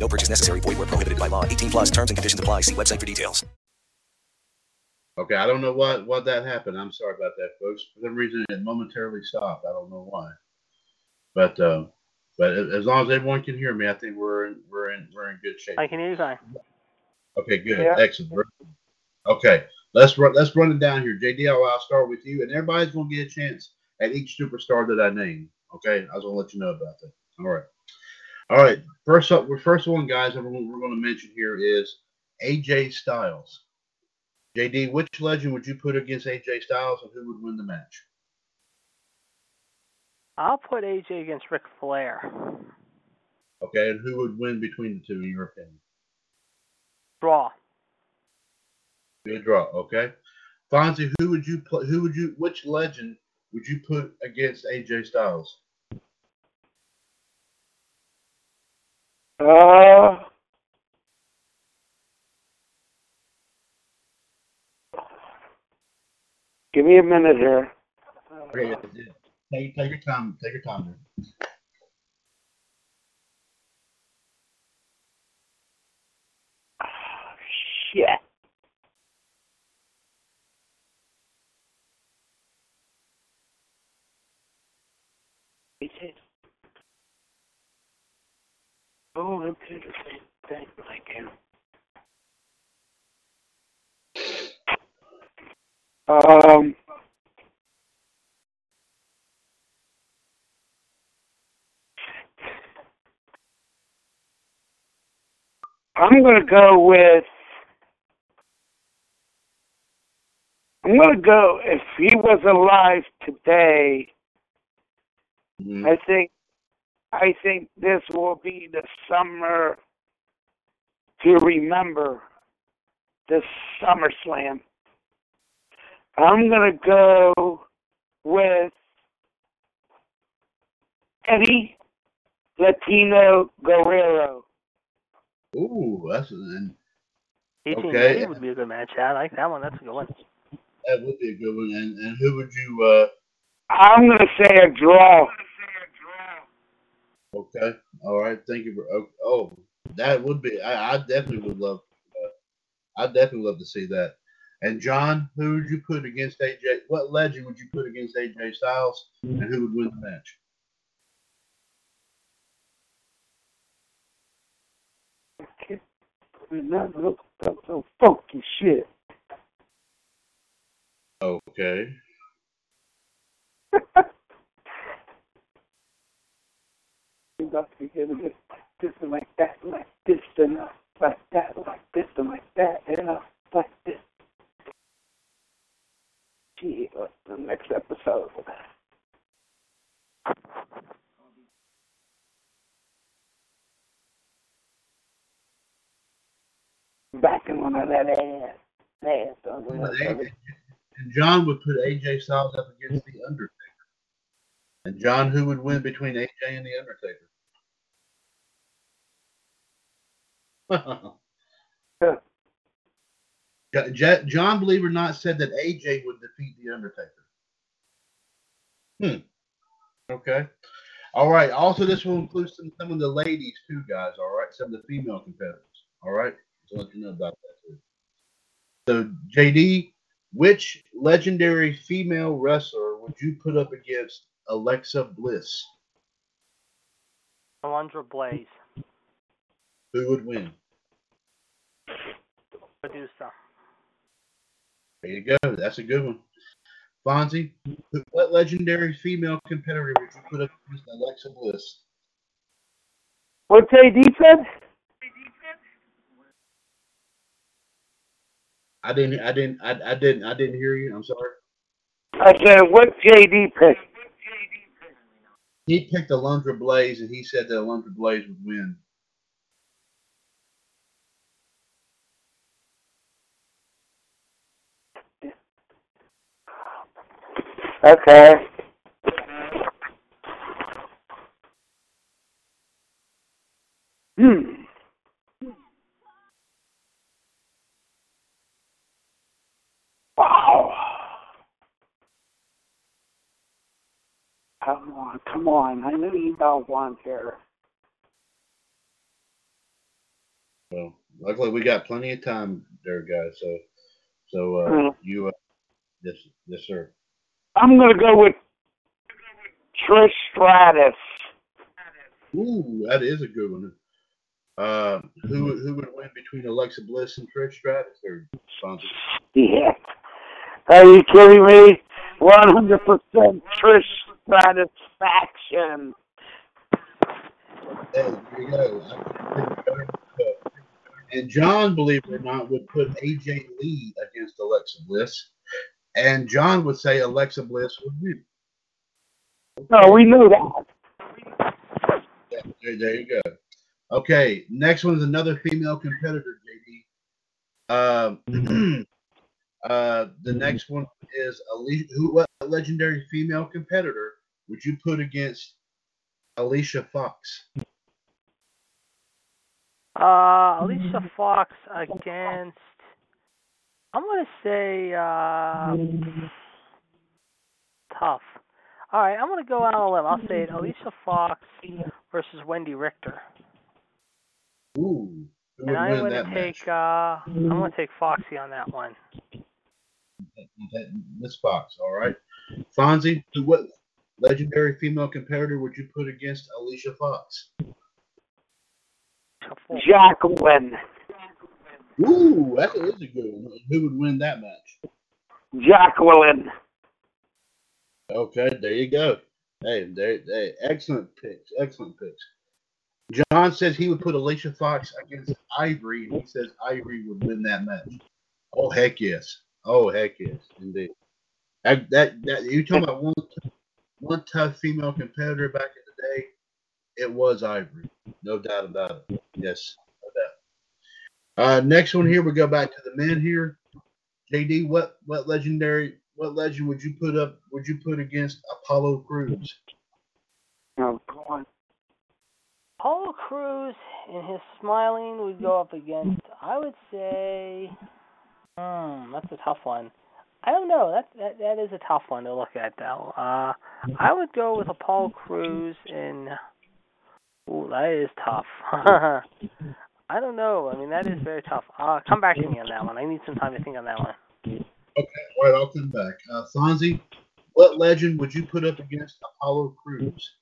No purchase necessary. Void where prohibited by law. 18 plus terms and conditions apply. See website for details. Okay, I don't know what what that happened. I'm sorry about that, folks. For some reason, it momentarily stopped. I don't know why. But uh, but as long as everyone can hear me, I think we're in, we're in we're in good shape. I can hear you fine. Okay, good, Yeah. excellent. Okay, let's run let's run it down here. JD, I'll, I'll start with you, and everybody's gonna get a chance at each superstar that I name. Okay, I was gonna let you know about that. All right, all right. First up, first one, guys, we're, we're gonna mention here is AJ Styles. JD, which legend would you put against AJ Styles, and who would win the match? I'll put AJ against Ric Flair. Okay, and who would win between the two, in your opinion? Draw. Good draw. Okay, Fonzie, who would you put? Who would you? Which legend would you put against AJ Styles? Uh, give me a minute here. Okay. Take, take your time. Take your time there. Shit. Is it? Oh, I'm trying to think. Thank like him. Um. I'm gonna go with. I'm gonna go if he was alive today. Mhm. I think, I think this will be the summer to remember. This SummerSlam. I'm gonna go with Eddie Latino Guerrero. Ooh, that's and AJ Okay. Eddie would be a good match. I like that one. That's a good one. that would be a good one. And and who would you? uh I'm gonna say a draw. Okay, all right. Thank you. For, oh, oh, that would be. I, I definitely would love. Uh, I definitely love to see that. And John, who would you put against AJ? What legend would you put against AJ Styles? And who would win the match? Not look up so funky shit. Okay. You got to be giving this, this and like that, like this and uh, like that, like this and like that, and uh, like this. Gee, what's the next episode? Backing one of that ass. Ass on the and John would put AJ Styles up against the Undertaker. And John, who would win between AJ and the Undertaker? Jo- John, believe it or not, said that AJ would defeat the Undertaker. Hmm. Okay. All right. Also, this will include some, some of the ladies too, guys. All right, some of the female competitors. All right. So let you know about that too. So, JD, which legendary female wrestler would you put up against Alexa Bliss? Alundra Blaze. Who would win? Madusa. There you go. That's a good one. Fonzie, what legendary female competitor would you put up against Alexa Bliss? What JD said? I didn't. I didn't. I, I didn't. I didn't hear you. I'm sorry. I said, what JD picked? He picked Alundra Blaze, and he said that Alundra Blaze would win. Okay. Hmm. Wow. Come on, come on. I knew you got one here. Well, luckily we got plenty of time there, guys. So, so uh, Mm. you, uh, yes, yes, sir. I'm gonna go with Trish Stratus. Ooh, that is a good one. Uh, who who would win between Alexa Bliss and Trish Stratus? Or? Yeah. Are you kidding me? 100% Trish Stratus faction. There you go. I couldn't think better myself. And John, believe it or not, would put AJ Lee against Alexa Bliss, and John would say Alexa Bliss would win. No, we knew that. Yeah, there, there you go. Okay, next one is another female competitor, JD. Um, uh, the next one is Alicia. Who? What legendary female competitor would you put against Alicia Fox? Uh, Alicia Fox against. I'm gonna say uh, tough. All right, I'm gonna go out on a limb. I'll say it. Alicia Fox versus Wendi Richter, Ooh, and I'm gonna take. Uh, I'm gonna take Foxy on that one. Miss Fox. All right, Fonzie. Who? What legendary female competitor would you put against Alicia Fox? Jacqueline. Ooh, that is a good one. Who would win that match? Jacqueline. Okay, there you go. Hey, there, hey, excellent picks. Excellent picks. John says he would put Alicia Fox against Ivory, and he says Ivory would win that match. Oh heck yes. Oh heck yes, indeed. That that, that you talking about one one tough female competitor back in the day? It was Ivory, no doubt about it. Yes. Uh, next one here, we go back to the men here. JD, what what legendary what legend would you put up? Would you put against Apollo Crews? Oh, God. Apollo Crews in his smiling would go up against. I would say. Hmm, that's a tough one. I don't know. That that that is a tough one to look at though. Uh, I would go with Apollo Crews in. Ooh, that is tough. I don't know. I mean, that is very tough. Uh, come back to me on that one. I need some time to think on that one. Okay, all right, I'll come back. Uh, Fonzie, what legend would you put up against Apollo Crews?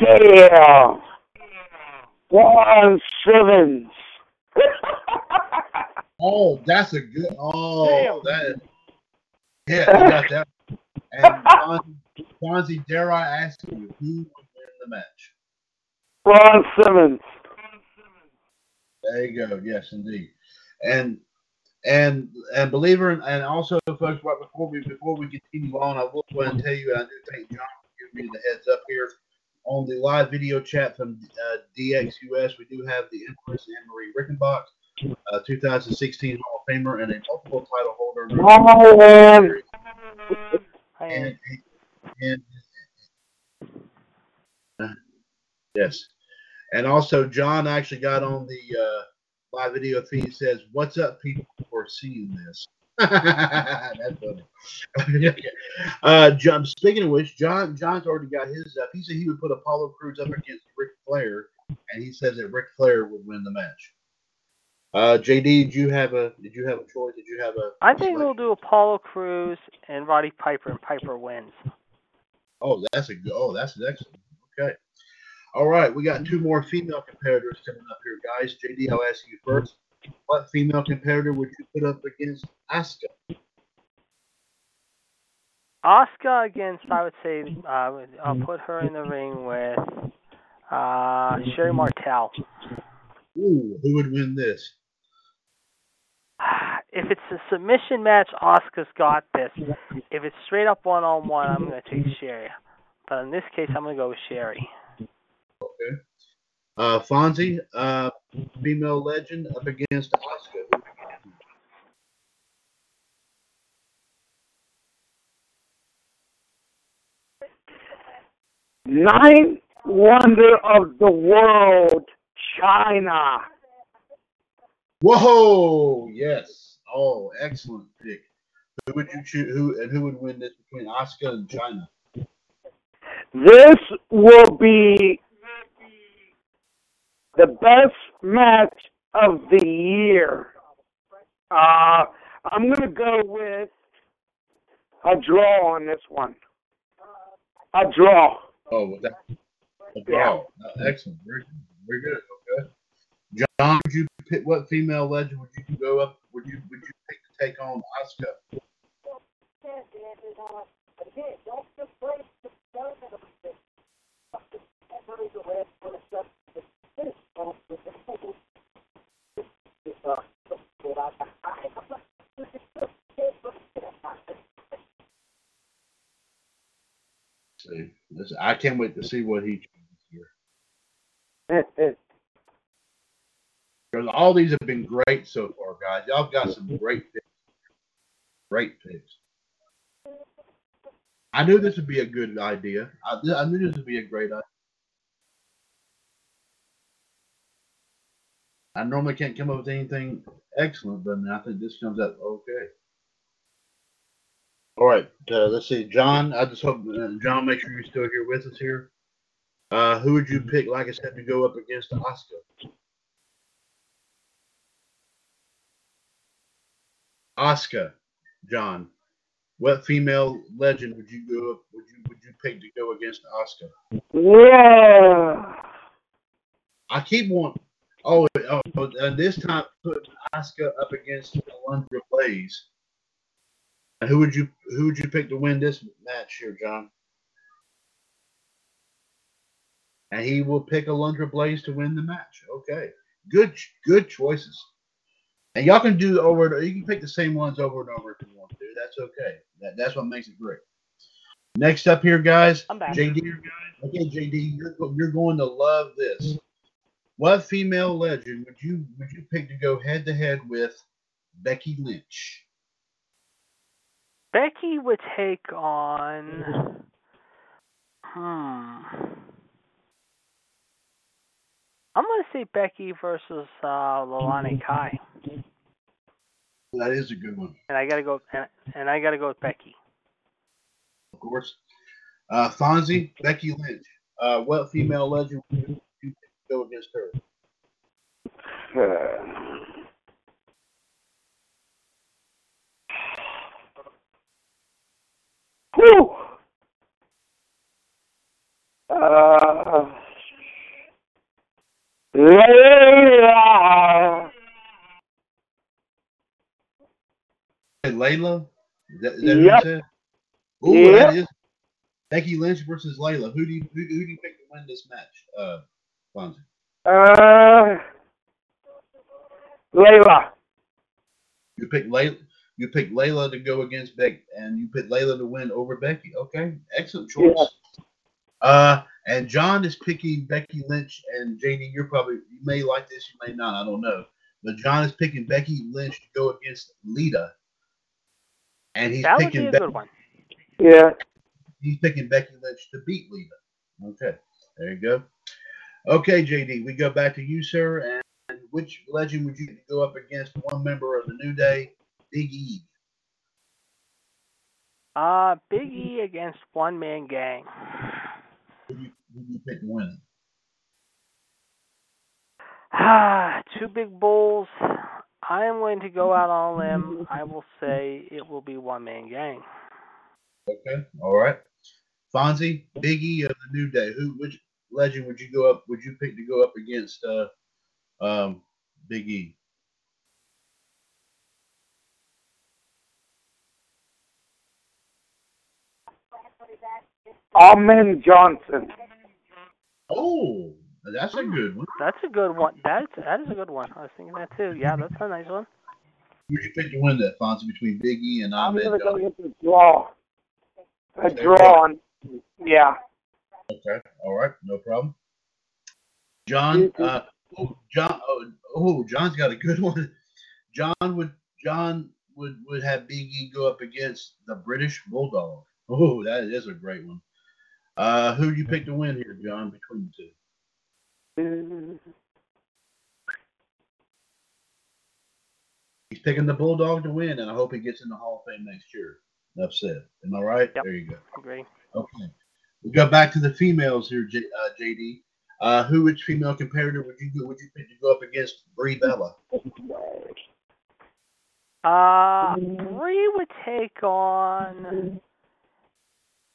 Damn. Ron Simmons. Oh, that's a good. Oh, Damn. that is. Yeah, you got that. And Fonzie, Fonzie, dare I ask you, who would win the match? Ron Simmons. There you go. Yes, indeed. And and and believe it and also, folks, right before we before we continue on, I will go ahead and tell you, I do thank John for giving me the heads up here on the live video chat from uh, DXUS. We do have the Empress Anne Marie Rickenbach, uh, 2016 Hall of Famer, and a multiple title holder. Oh, man. I And, and, uh, yes, and also John actually got on the uh, live video feed. He says, "What's up, people For seeing this?" That's funny. uh, John, speaking of which, John John's already got his up. He said he would put Apollo Crews up against Ric Flair, and he says that Ric Flair would win the match. Uh, JD, did you have a did you have a choice? Did you have a? I think we'll do Apollo Crews and Roddy Piper, and Piper wins. Oh, that's a good. Oh, that's excellent. Okay. All right, we got two more female competitors coming up here, guys. JD, I'll ask you first. What female competitor would you put up against Asuka? Oscar against, I would say, uh, I'll put her in the ring with uh, Sherri Martel. Ooh, who would win this? If it's a submission match, Asuka's got this. If it's straight up one on one, I'm going to take Sherri. But in this case, I'm going to go with Sherri. Okay. Uh, Fonzie, uh, female legend up against Asuka. Ninth wonder of the world, Chyna. Whoa! Yes. Oh, excellent pick. Who would you choose? Who and who would win this between Asuka and Chyna? This will be the best match of the year. Uh, I'm going to go with a draw on this one. A draw. Oh, that. A draw. Uh, excellent. Very good. Very good. Okay. John, would you pick what female legend would you go up? Would you would you pick to take on Asuka? See, this, I can't wait to see what he chooses here. Because all these have been great so far, guys. Y'all got some great. Great picks. I knew this would be a good idea. I, I knew this would be a great idea. I normally can't come up with anything excellent, but now I think this comes out okay. All right, uh, let's see, John. I just hope uh, John, make sure you're still here with us here. Uh, who would you pick, like I said, to go up against Asuka? Asuka, John. What female legend would you go up? Would you would you pick to go against Asuka? Yeah. I keep wanting. Oh, oh, oh and this time put Asuka up against Alundra Blaze. And who would you who would you pick to win this match here, John? And he will pick Alundra Blaze to win the match. Okay, good good choices. And y'all can do over. You can pick the same ones over and over if you want to. That's okay. That, that's what makes it great. Next up here, guys. I'm back. JD. Okay, JD, you're you're going to love this. What female legend would you would you pick to go head to head with Becky Lynch? Becky would take on. Hmm. I'm gonna say Becky versus uh, Leilani Kai, That is a good one, and I gotta go. And, and I gotta go with Becky. of course. Uh, Fonzie, Becky Lynch. Uh, what female legend would you go against her? Whew. Uh, Layla. Layla. Is that, is that Yep. you said? Ooh, Yep. that is Becky Lynch versus Layla. Who do you who, who do you pick to win this match? Uh. Uh, Layla. You pick Layla. You pick Layla to go against Becky, and you pick Layla to win over Becky. Okay, excellent choice. Yeah. Uh, and John is picking Becky Lynch, and JD, you're probably you may like this, you may not, I don't know. But John is picking Becky Lynch to go against Lita, and he's That would picking be a Be- good one. Yeah. he's picking Becky Lynch to beat Lita. Okay, there you go. Okay, JD, we go back to you, sir. And which legend would you go up against? One member of the New Day, Big E. Uh, Big E against One Man Gang. Who do you, who do you pick to win? Ah, two big bulls. I am going to go out on a limb. I will say it will be One Man Gang. Okay, all right. Fonzie, Big E of the New Day. Who? Which legend would you go up? Would you pick to go up against uh, um, Big E? Ahmed Johnson. Oh, that's a good one. That's a good one. That's that is a good one. I was thinking that too. Yeah, that's a nice one. Who would you pick to win that, Fonzie, between Biggie E and I'm Ahmed? gonna go Johnson? with the draw. A draw. On, yeah. Okay, all right, no problem. John, uh, oh, John, oh, oh, John's got a good one. John would, John would would have Big E go up against the British Bulldog. Oh, that is a great one. Uh, who do you pick to win here, John, between the two? He's picking the Bulldog to win, and I hope he gets in the Hall of Fame next year. Enough said. Am I right? Yep. There you go. Agree. Okay. We go back to the females here, J, uh, JD. Uh, who which female competitor would you go, would you pick to go up against Brie Bella? Uh, Brie would take on.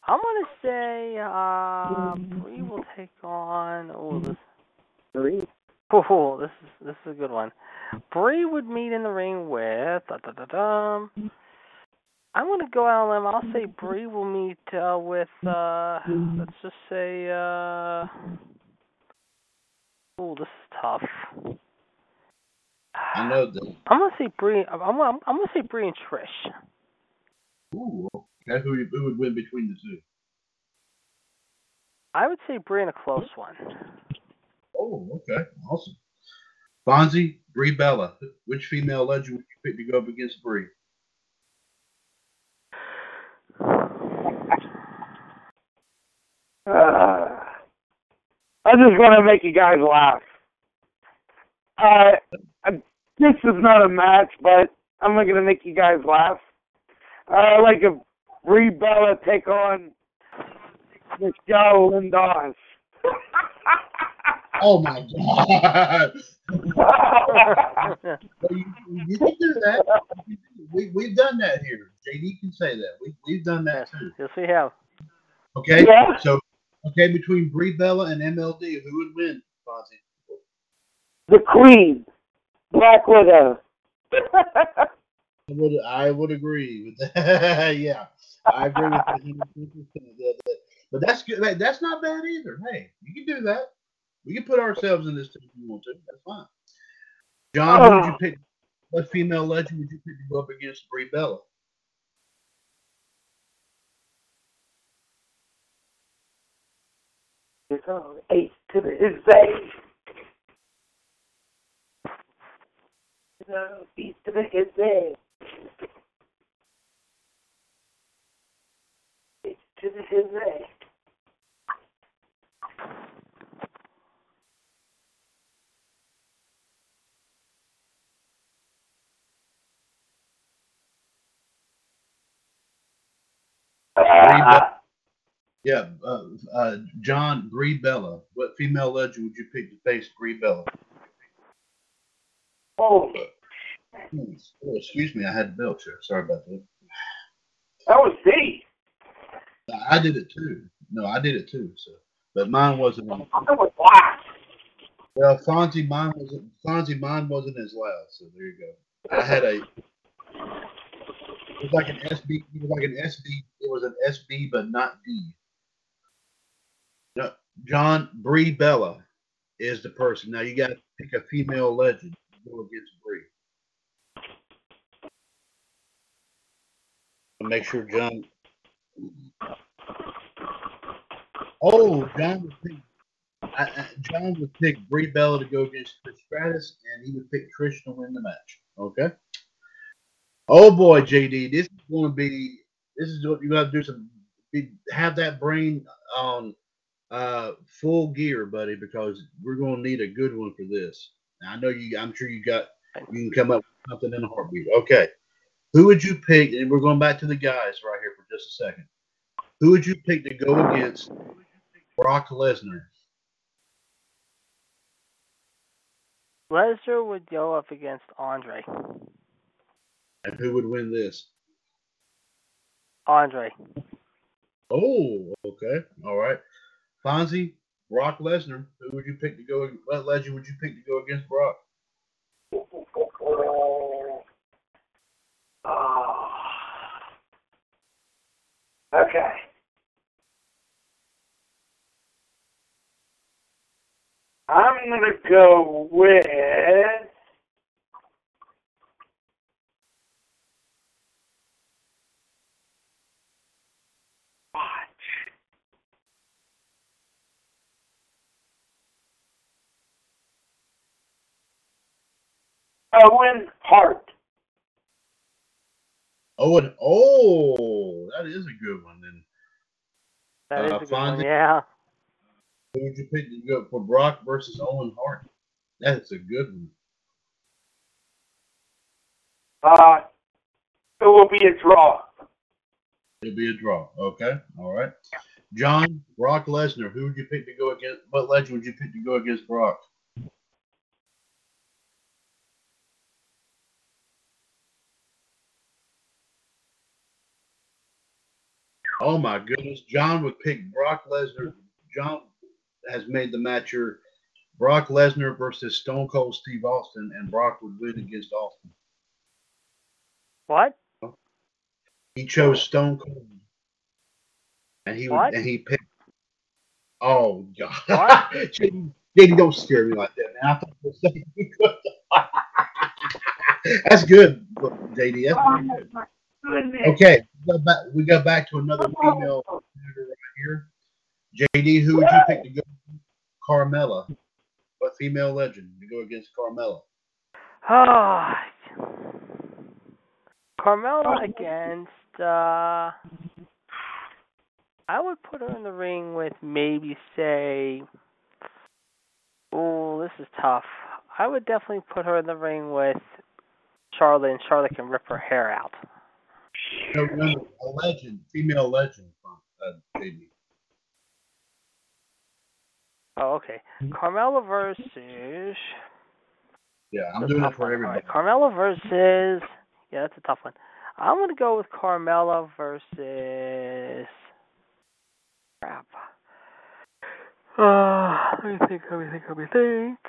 I'm gonna say uh, Brie will take on. Oh, this. Three. Oh, this is this is a good one. Brie would meet in the ring with. Da, da, da, da. I'm gonna go out on a limb. I'll say Brie will meet uh, with. Uh, let's just say. Uh, oh, this is tough. I know that. I'm gonna say Brie. I'm I'm, I'm gonna say Brie and Trish. Ooh, okay. Who, who would win between the two? I would say Brie in a close one. Oh, okay. Awesome. Fonzie, Brie Bella. Which female legend would you pick to go up against Brie? Uh, I'm just gonna make you guys laugh. Uh, uh, this is not a match, but I'm not gonna make you guys laugh. Uh, like a Brie Bella take on Michelle Lindos. Oh my God! You, you can do that. We we've done that here. JD can say that. We we've done that too. yes, we have. Okay. Yeah. So okay, between Brie Bella and MLD, who would win, Fonzie? the Queen, Black Widow. I would I would agree with that. yeah, I agree with that. 100%. That- that- But that's good. That's not bad either. Hey, you can do that. We can put ourselves in this team if you want to. That's fine. John, who would you oh. pick? What female legend would you pick to go up against Brie Bella? Eight to the his day. No, eight to the his day. Eight to the his day. Bella. Yeah, uh, uh, John Brie Bella. What female legend would you pick to face Brie Bella? Oh, Hmm, Oh, excuse me, I had belch there. Sorry about that. that was me. I did it too. No, I did it too. So, but mine wasn't. I was black. Well, Fonzie, mine wasn't. Fonzie, mine wasn't as loud. So there you go. I had a. It was like an SB. It was like an SB. It was an SB, but not D. No, John Brie Bella is the person. Now you got to pick a female legend to go against Brie. Make sure John. Oh, John would pick. I, I, John would pick Brie Bella to go against Trish Stratus, and he would pick Trish to win the match. Okay. Oh boy, JD, this is going to be. This is what you got to do. Some have that brain on uh, full gear, buddy, because we're going to need a good one for this. Now, I know you. I'm sure you got. You can come up with something in a heartbeat. Okay. Who would you pick? And we're going back to the guys right here for just a second. Who would you pick to go against Brock Lesnar? Lesnar would go up against Andre. And who would win this? Andre. Oh, okay. All right. Fonzie, Brock Lesnar. Who would you pick to go? What legend would you pick to go against Brock? Oh. Okay. I'm gonna go with Owen Hart. Oh, and oh, that is a good one. Then That is Uh, a good one. Yeah. Who would you pick to go for Brock versus Owen Hart? That's a good one. Uh, it will be a draw. It'll be a draw. Okay. All right. John, Brock Lesnar. Who would you pick to go against? What legend would you pick to go against Brock? Oh my goodness. John would pick Brock Lesnar. John has made the match here. Brock Lesnar versus Stone Cold Steve Austin, and Brock would win against Austin. What? He chose Stone Cold, and he would, What? and he picked. Oh God! JD, don't scare me like that, man. I thought you were saying That's good, JD. That's Oh, goodness. Okay, we go back. We go back to another female right here. JD, who would you pick to go? Carmella. What female legend to go against Carmella? Oh, Carmella against. uh I would put her in the ring with maybe say. Oh, this is tough. I would definitely put her in the ring with Charlotte, and Charlotte can rip her hair out. No, remember, a legend, female legend from uh, JD. Oh, okay. Carmella versus. Yeah, I'm doing it for one. everybody. All right, Carmella versus. Yeah, that's a tough one. I'm gonna go with Carmella versus. Crap. Uh, let me think. Let me think. Let me think.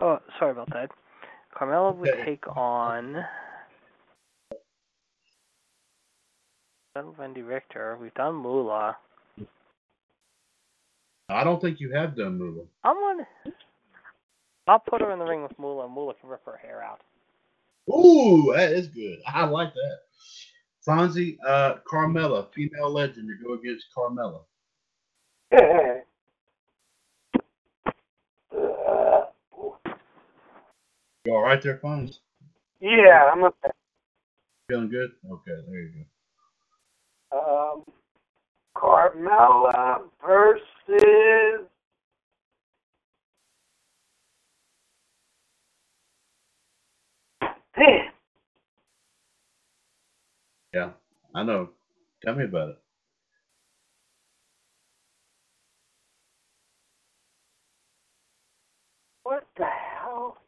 Oh, sorry about that. Carmella would take on. We've done Wendi Richter. We've done Moolah. I don't think you have done Moolah. I'm gonna. I'll put her in the ring with Moolah. and Moolah can rip her hair out. Ooh, that is good. I like that. Fonzie, uh, Carmella, female legend to go against Carmella. You all right there, Fonz? yeah, I'm okay. Feeling good? Okay, there you go. Um, Carmella versus. Damn. Yeah, I know. Tell me about it. What the hell?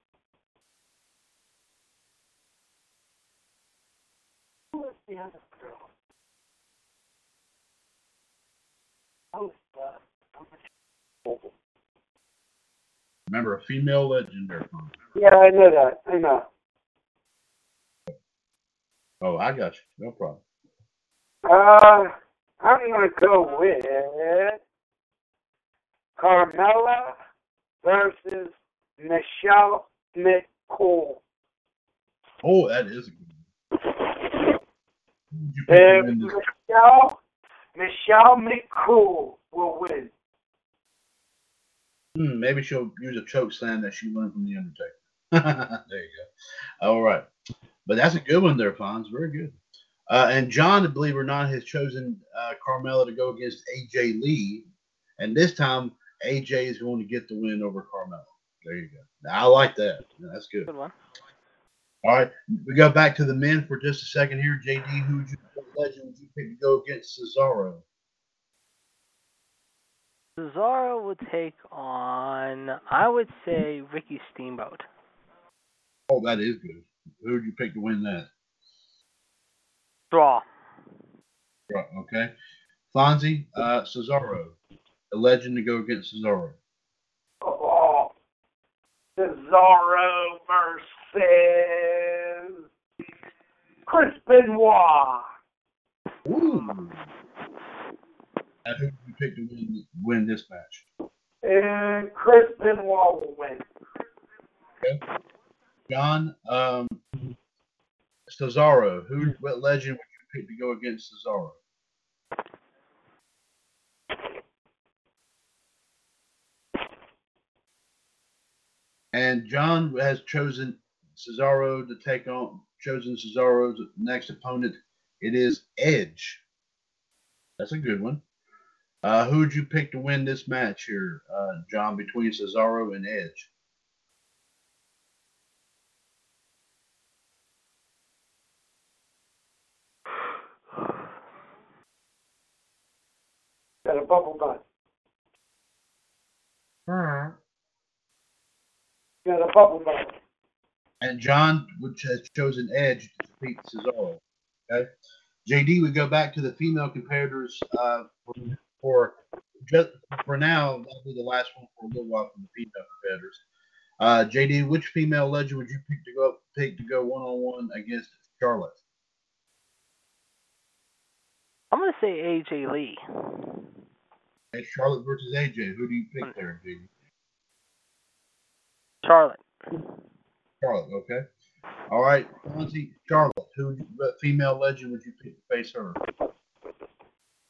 Who is the other girl? Oh, uh, Remember, a female legend yeah, I know that. I know. Oh, I got you. No problem. Uh, I'm gonna go with Carmella versus Michelle McCool. Oh, that is a good one. Who would you pick to And win this? Michelle, Michelle McCool will win. Hmm, maybe she'll use a choke slam that she learned from the Undertaker. there you go. All right, but that's a good one there, Fonz. Very good. Uh, and John, believe it or not, has chosen uh, Carmella to go against AJ Lee, and this time AJ is going to get the win over Carmella. There you go. I like that. Yeah, that's good. Good one. All right, we go back to the men for just a second here. JD, who would you what legend would you pick to go against Cesaro? Cesaro would take on, I would say, Ricky Steamboat. Oh, that is good. Who would you pick to win that? Draw. Right, okay. Fonzie, uh, Cesaro, a legend to go against Cesaro. Cesaro versus Chris Benoit. Ooh. And who would you pick to win, win this match? And Chris Benoit will win. Okay. John, um, Cesaro, who, what legend would you pick to go against Cesaro? And John has chosen Cesaro to take on, chosen Cesaro's next opponent. It is Edge. That's a good one. Uh, who would you pick to win this match here, uh, John, between Cesaro and Edge? Got a bubble butt. Got a bubble butt. And John, which has chosen Edge to defeat Cesaro. Okay. JD would go back to the female competitors uh, for, for just for now. That'll be the last one for a little while from the female competitors. Uh, JD, which female legend would you pick to go pick to go one on one against Charlotte? I'm gonna say AJ Lee. It's Charlotte versus AJ. Who do you pick there, JD? Charlotte. Charlotte. Okay. All right, Fonzie, Charlotte. Who would what female legend would you pick to face her?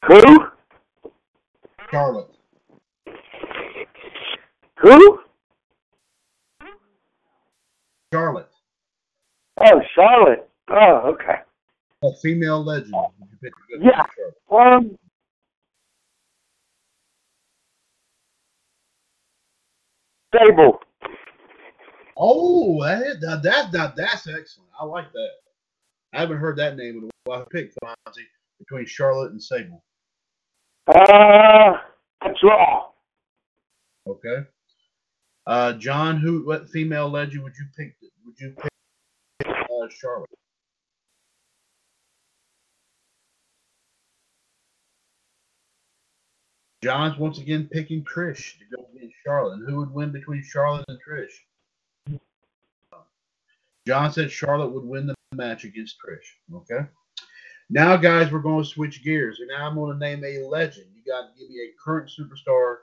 Who? Charlotte. Who? Charlotte. Oh, Charlotte. Oh, okay. What female legend would you pick to Yeah. Um. Sable. Oh, that, that, that, that that's excellent. I like that. I haven't heard that name in a while. I picked Fonzie between Charlotte and Sable. Uh, a draw. Okay. Uh, John, who what female legend would you pick? Would you pick uh, Charlotte? John's once again picking Trish to go against Charlotte. Who would win between Charlotte and Trish? John said Charlotte would win the match against Trish. Okay. Now, guys, we're going to switch gears, and now I'm going to name a legend. You got to give me a current superstar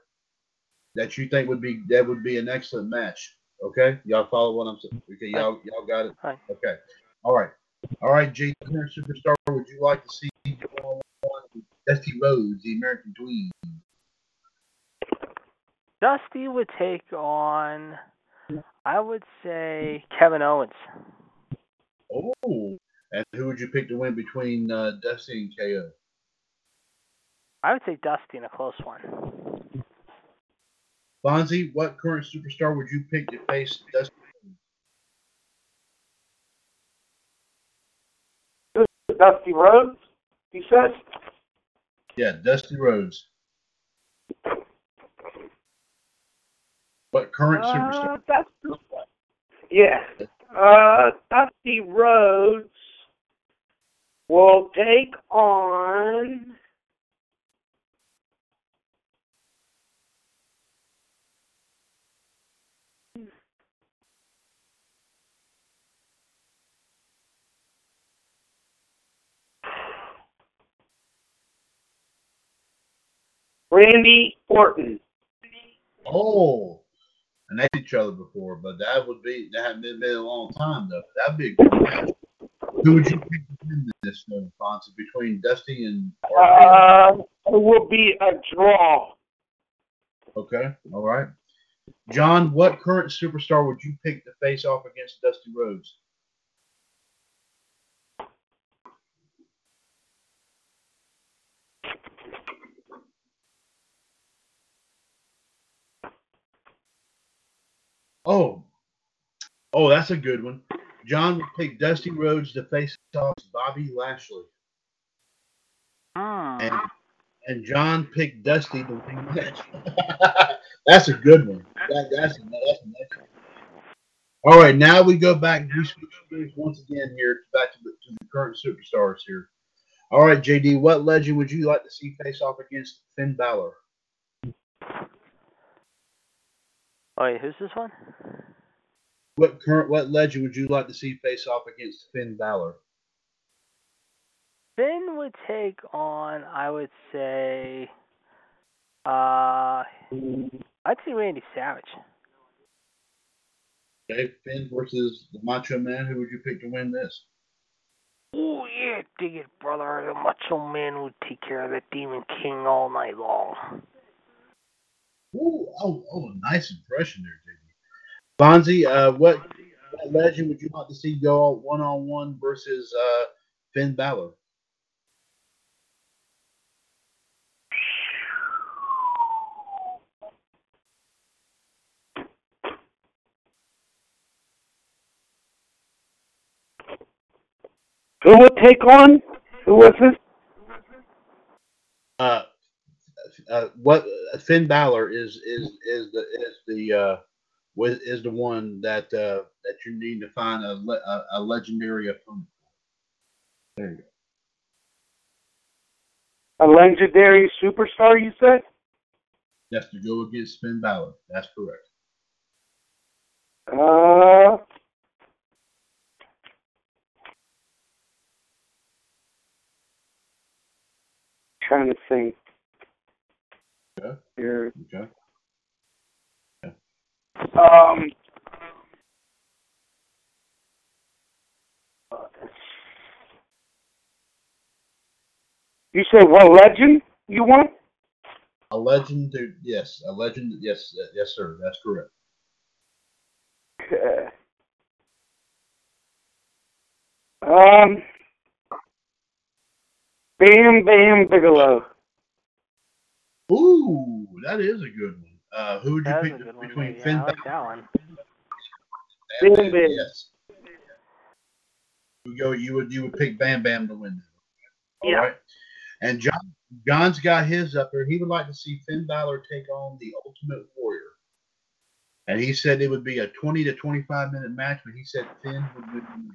that you think would be that would be an excellent match. Okay, y'all follow what I'm saying? Okay, y'all y'all got it. Fine. Okay, all right, all right. Jay, current superstar, would you like to see Dusty Rhodes, the American Dream? Dusty would take on, I would say Kevin Owens. Oh, and who would you pick to win between uh, Dusty and KO? I would say Dusty in a close one. Fonzie, what current superstar would you pick to face Dusty? Dusty Rhodes. He said. Yeah, Dusty Rhodes. What current superstar? Uh, Dusty. Yeah. Uh, Dusty Rhodes will take on. Randy Orton. Oh, and they each other before, but that would be that hadn't been, been a long time though. That'd be a good match. Who would you pick to win this Fonzie, between Dusty and? Uh, it will be a draw. Okay, all right. John, what current superstar would you pick to face off against Dusty Rhodes? Oh, oh, that's a good one. John would pick Dusty Rhodes to face off Bobby Lashley, Hmm. and and John picked Dusty to win the match. that's a good one. That, that's a, that's a nice one. All right, now we go back. We switch once again here back to the, to the current superstars here. All right, JD, what legend would you like to see face off against Finn Balor? Oh, wait, who's this one? What current what legend would you like to see face off against Finn Balor? Finn would take on, I would say, uh, I'd say Randy Savage. Okay, Finn versus the Macho Man. Who would you pick to win this? Oh yeah, dig it, brother. The Macho Man would take care of that Demon King all night long. Ooh, oh, oh, nice impression there, JD. Fonzie, uh, what, what, legend would you like to see go one on one versus uh, Finn Balor? Who would take on? Who was it? Uh, uh, what Finn Balor is is is the is the uh, is the one that uh, that you need to find a le- a, a legendary opponent. There you go. A legendary superstar, you said? That's to go against Finn Balor. That's correct. Uh, trying to think. Okay. Here. Okay. Um. You said what legend you want? A legend, to, yes, a legend, yes, yes, sir. That's correct. Okay. Um. Bam Bam Bigelow. Ooh, that is a good one. Uh, who would you That pick good one. between Yeah, Finn I like Balor that one. and Bam Bam. Yes. You go. You would you would pick Bam Bam to win. All Yeah. right. And John John's got his up there. He would like to see Finn Balor take on the Ultimate Warrior. And he said it would be a 20 to 25 minute match, but he said Finn would win.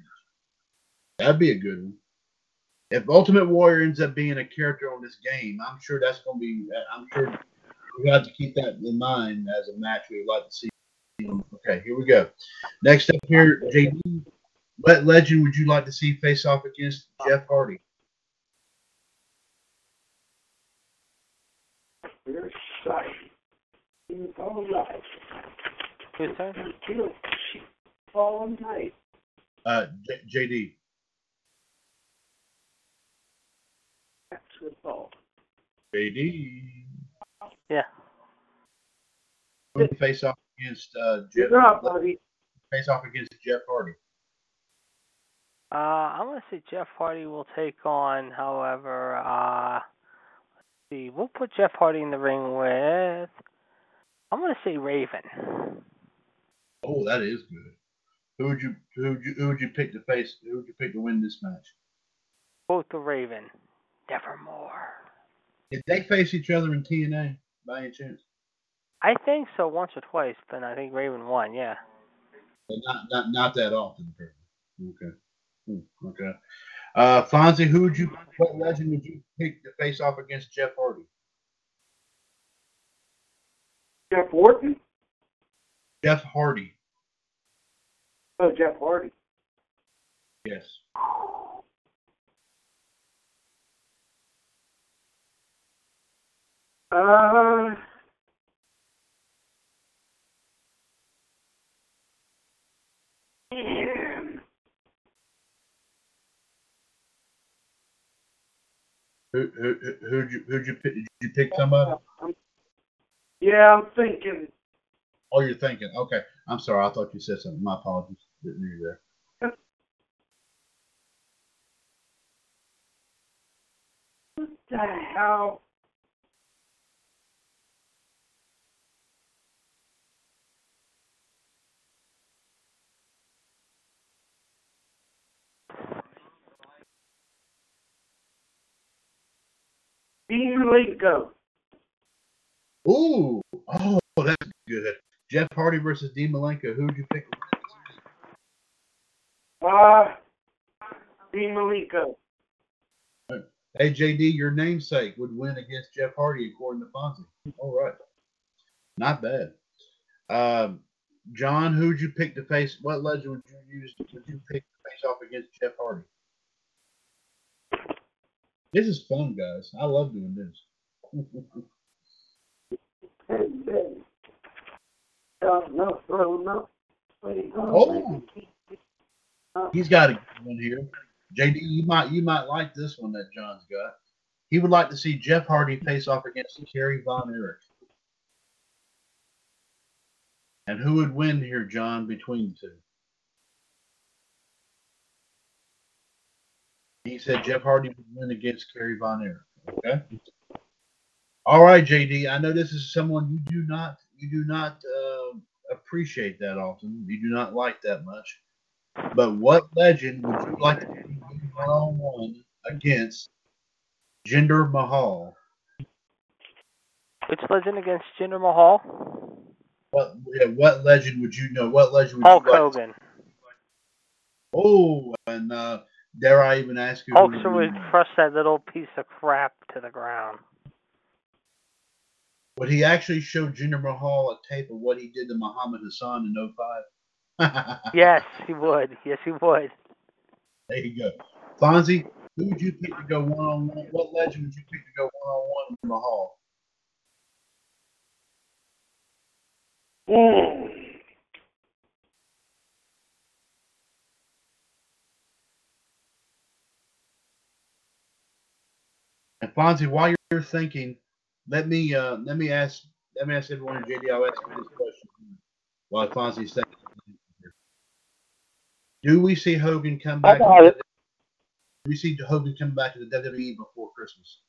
That'd be a good one. If Ultimate Warrior ends up being a character on this game, I'm sure that's going to be. I'm sure we have to keep that in mind as a match we would like to see. Okay, here we go. Next up here, JD. What legend would you like to see face off against Jeff Hardy? Your sight is all right. Who's turn? Until she all night. Uh, J- JD. That's the ball. JD. Yeah. Who would face off against uh, Jeff? Good job, buddy. Face off against Jeff Hardy. Uh, I'm gonna say Jeff Hardy will take on. However, uh, let's see, we'll put Jeff Hardy in the ring with. I'm gonna say Raven. Oh, that is good. Who would you who would you who would you pick to face? Who would you pick to win this match? Both the Raven. Nevermore. Did they face each other in TNA by any chance? I think so once or twice, but I think Raven won. Yeah. But not not not that often. apparently. Okay. Hmm, Okay. Uh, Fonzie, who would you? What legend would you pick to face off against Jeff Hardy? Jeff Wharton? Jeff Hardy. Oh, Jeff Hardy. Yes. Uh, man. Who who who who'd you who'd you pick? Did you pick somebody? Yeah, I'm thinking. Oh, you're thinking. Okay. I'm sorry. I thought you said something. My apologies. Didn't hear you there. What the hell? Dean Malenko. Ooh. Oh, that's good. Jeff Hardy versus Dean Malenko. Who'd you pick? Uh, Dean Malenko. Hey, JD, your namesake would win against Jeff Hardy, according to Fonzie. All right. Not bad. Um, John, who'd you pick to face? What legend would you use? Would you pick to face off against Jeff Hardy? This is fun, guys. I love doing this. And then, no, throw no. Wait, Oh. He's got a good one here. JD, you might you might like this one that John's got. He would like to see Jeff Hardy face off against Kerry Von Erich. And who would win here, John, between the two? He said Jeff Hardy would win against Kerry Von Erich. Okay. All right, JD. I know this is someone you do not you do not uh, appreciate that often. You do not like that much. But what legend would you like to win one on one against Jinder Mahal? Which legend against Jinder Mahal? What yeah, what legend would you know? What legend would Hulk you like? Hogan. Oh, and uh, dare I even ask you? who Hulkster would crush that little piece of crap to the ground. Would he actually show Jinder Mahal a tape of what he did to Muhammad Hassan in 05? Yes, he would. Yes, he would. There you go. Fonzie, who would you pick to go one on one? What legend would you pick to go one on one with Mahal? Mm. And Fonzie, while you're thinking, let me uh, let me ask let me ask everyone in JD. I'll ask you this question while Fonzie's thinking. Do we see Hogan come back? Do we see Hogan come back to the WWE before Christmas?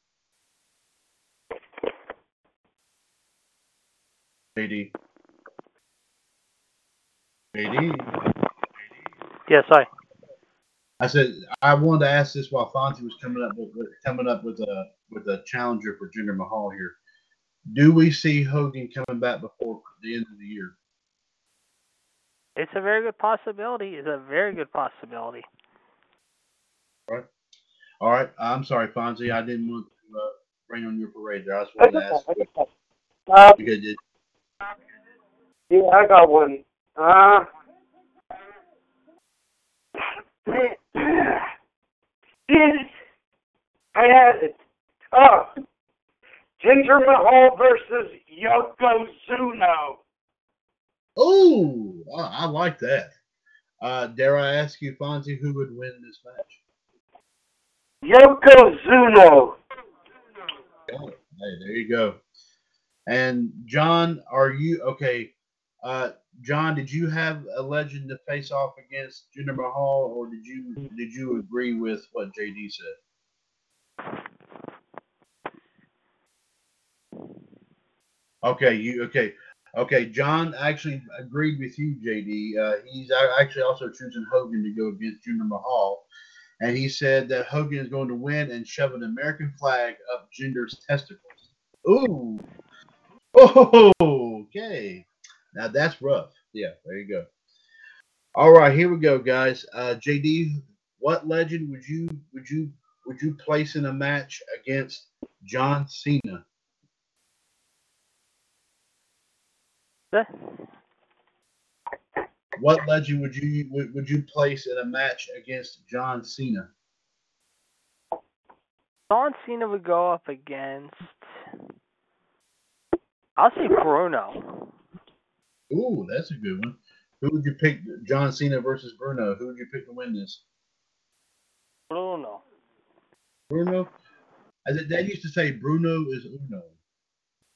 JD. JD. Yes, I. I said I wanted to ask this while Fonzie was coming up with, with coming up with a with a challenger for Jinder Mahal here. Do we see Hogan coming back before the end of the year? It's a very good possibility. It's a very good possibility. All right, I'm sorry, Fonzie. I didn't want to uh, rain on your parade there. I just wanted to ask Uh, because it, yeah, I got one. Uh, yes, I had it. Oh, Jinder Mahal versus Yokozuna. oh, I, like that. Uh, dare I ask you, Fonzie, who would win this match? Yokozuna. It. Hey, there you go. And John, are you okay? Uh, John, did you have a legend to face off against Jinder Mahal, or did you did you agree with what JD said? Okay, you okay? Okay, John actually agreed with you, JD. Uh, he's actually also choosing Hogan to go against Jinder Mahal, and he said that Hogan is going to win and shove an American flag up Jinder's testicles. Ooh, oh, okay. Now that's rough. Yeah, there you go. All right, here we go, guys. Uh, JD, what legend would you would you would you place in a match against John Cena? What legend would you would, would you place in a match against John Cena? John Cena would go up against. I'll say Bruno. Ooh, that's a good one. Who would you pick? John Cena versus Bruno. Who would you pick to win this? Bruno. Bruno. As it, they used to say, Bruno is uno.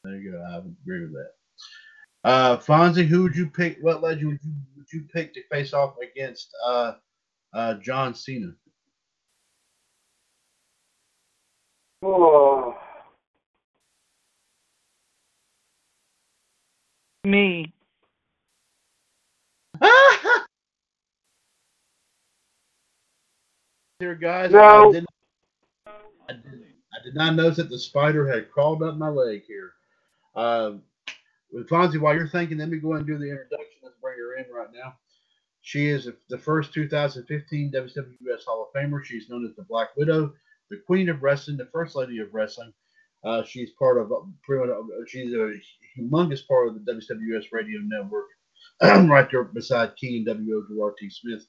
There you go. I would agree with that. Uh, Fonzie, who would you pick? What legend would you would you pick to face off against uh, uh, John Cena? Oh. Me. Here, guys. No. I did, I, did, I did not notice that the spider had crawled up my leg here. Um, with Fonzie, while you're thinking, let me go ahead and do the introduction. Let's bring her in right now. She is the first 2015 WWS Hall of Famer. She's known as the Black Widow, the Queen of Wrestling, the First Lady of Wrestling. Uh, she's part of pretty much, she's a humongous part of the WWS Radio Network, right there beside Key and WO T. Smith.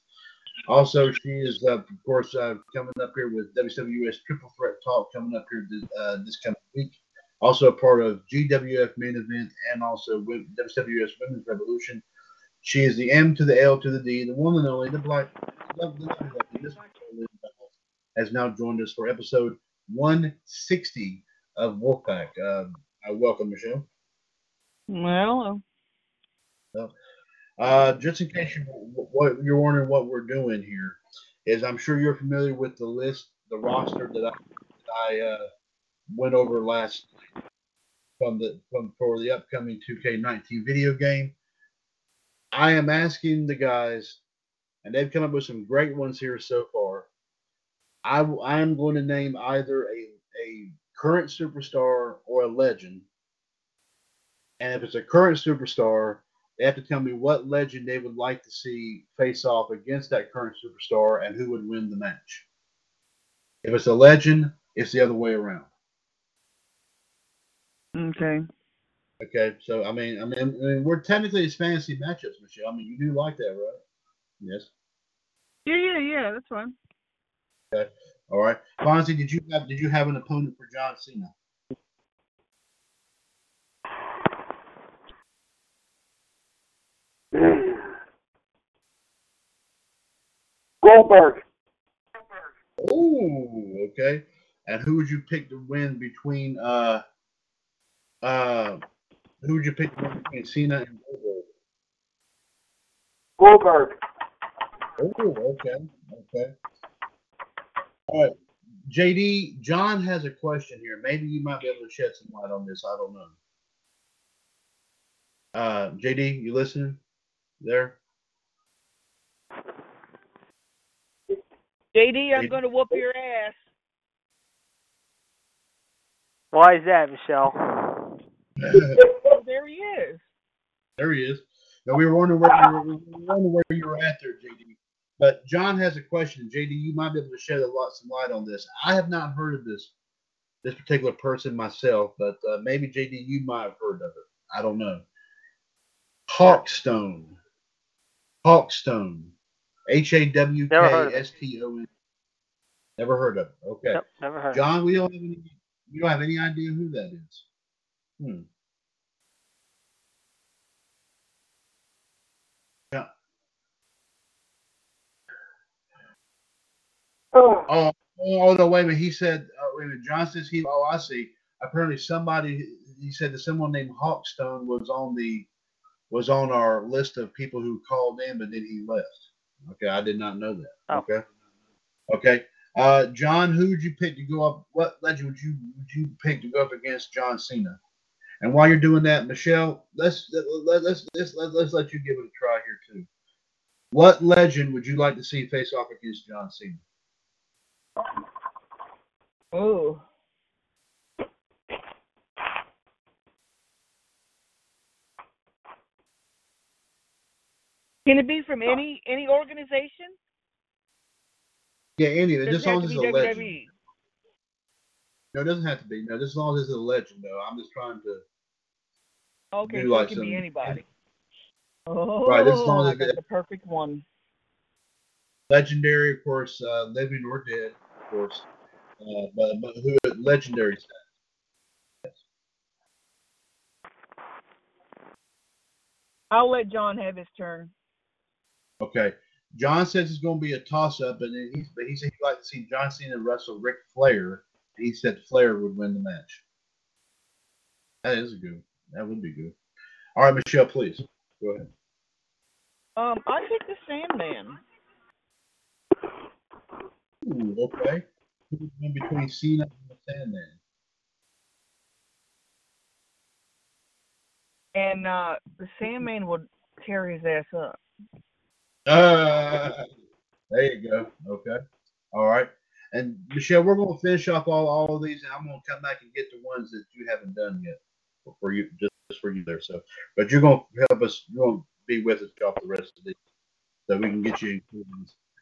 Also, she is, uh, of course, uh, coming up here with WWS Triple Threat Talk coming up here this, uh, this coming week. Also, a part of GWF Main Event and also with WWS Women's Revolution. She is the M to the L to the D, the one and only, the black, the, the, the, has now joined us for episode 160 of Wolfpac. Uh, I welcome Michelle. Well, Uh, just in case you, what you're wondering what we're doing here, is I'm sure you're familiar with the list, the roster that I, that I uh, went over last from the from for the upcoming 2K19 video game. I am asking the guys, and they've come up with some great ones here so far. I I am going to name either a a current superstar or a legend. And if it's a current superstar, they have to tell me what legend they would like to see face off against that current superstar and who would win the match. If it's a legend, it's the other way around. Okay. Okay, so I mean, I mean, I mean we're technically it's fantasy matchups, Michelle. I mean, you do like that, right? Yes. Yeah, yeah, yeah. That's fine. Okay. All right, Fonzie, did you have did you have an opponent for John Cena? Goldberg. Oh, okay. And who would you pick to win between uh uh who would you pick to win between Cena and Goldberg? Goldberg. Oh, okay, okay. All right, JD. John has a question here. Maybe you might be able to shed some light on this. I don't know. Uh, JD, you listening? There. JD, I'm gonna whoop your ass. Why is that, Michelle? Oh, there he is. There he is. No, we were wondering where you were, we were wondering where you were at there, JD. But John has a question. JD, you might be able to shed a lot some light on this. I have not heard of this this particular person myself, but uh, maybe JD, you might have heard of it. I don't know. Hawkstone. Hawkstone. H A W K Never heard of it. S T O N. Never heard of it. Okay. Nope, never heard. John, we don't have any we don't have any idea who that is. Hmm. Yeah. Oh, Oh, oh no, wait a minute. He said, uh, wait a minute. John says he. Oh, I see. Apparently, somebody. He said that someone named Hawkstone was on the was on our list of people who called in, but then he left. Okay, I did not know that. Oh. Okay. Okay. Uh, John, who would you pick to go up? What legend would you would you pick to go up against John Cena? And while you're doing that, Michelle, let's let, let's let's let, let's let you give it a try here too. What legend would you like to see face off against John Cena? Oh. Can it be from any any organization? Yeah, any of. Does Just as long as it's be a legend. No, it doesn't have to be. No, just as long as it's a legend, though. I'm just trying to. Okay, Do so like it can be anybody. Oh, Right, this is long as I the perfect one. Legendary, of course, uh, living or dead, of course. Uh, but, but who legendary status? I'll let John have his turn. Okay. John says it's going to be a toss up, and then but he said he'd like to see John Cena wrestle Ric Flair. He said Flair would win the match. That is good. That would be good. All right, Michelle, please. Go ahead. Um, I picked the Sandman. Ooh, okay. Who would win between Cena and the Sandman? And uh the Sandman would tear his ass up. Uh, there you go. Okay. All right. And Michelle, we're going to finish off all, all of these, and I'm going to come back and get the ones that you haven't done yet for you, just for you there. So, but you're going to help us. You're going to be with us off the rest of these, so we can get you.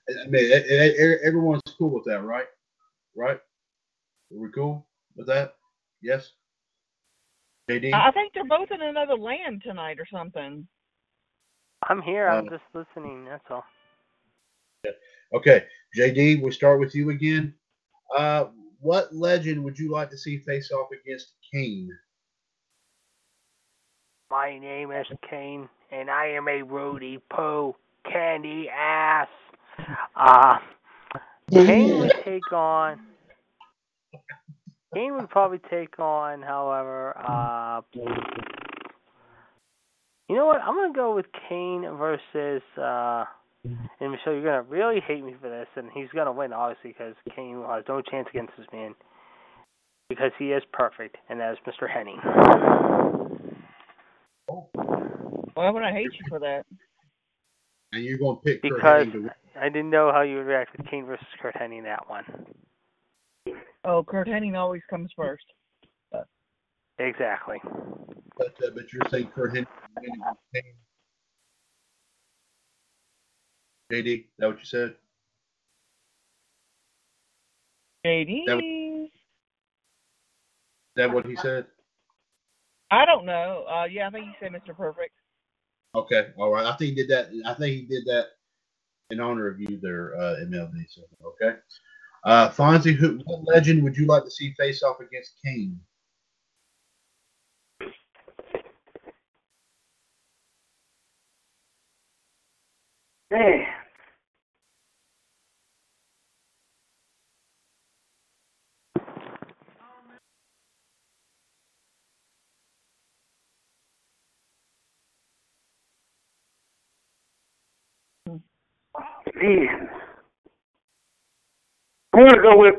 I mean, everyone's cool with that, right? Right? Are we cool with that? Yes. JD. I think they're both in another land tonight or something. I'm here. I'm Uh, just listening. That's all. Okay, JD, we'll start with you again. Uh, what legend would you like to see face off against Kane? My name is Kane, and I am a Rudy Poo candy ass. Uh, Kane would take on. Kane would probably take on, however, uh, you know what? I'm gonna go with Kane versus. Uh, and Michelle, you're gonna really hate me for this, and he's gonna win obviously because Kane has no chance against this man because he is perfect, and that is Mr. Hennig. Why would I hate you for that? And you're going to pick Because Hennig to win. I didn't know how you would react with Kane versus Curt Hennig in that one. Oh, Curt Hennig always comes first. Exactly. But, uh, but you're saying Curt Hennig winning Kane. JD, is that what you said? JD. Is that what he said? I don't know. Uh, yeah, I think he said Mr. Perfect. Okay, all right. I think he did that. I think he did that in honor of you there, uh, MLD. So, okay. Uh, Fonzie, who, what legend would you like to see face off against Kane? Eh. Man. Man. I'm going to go with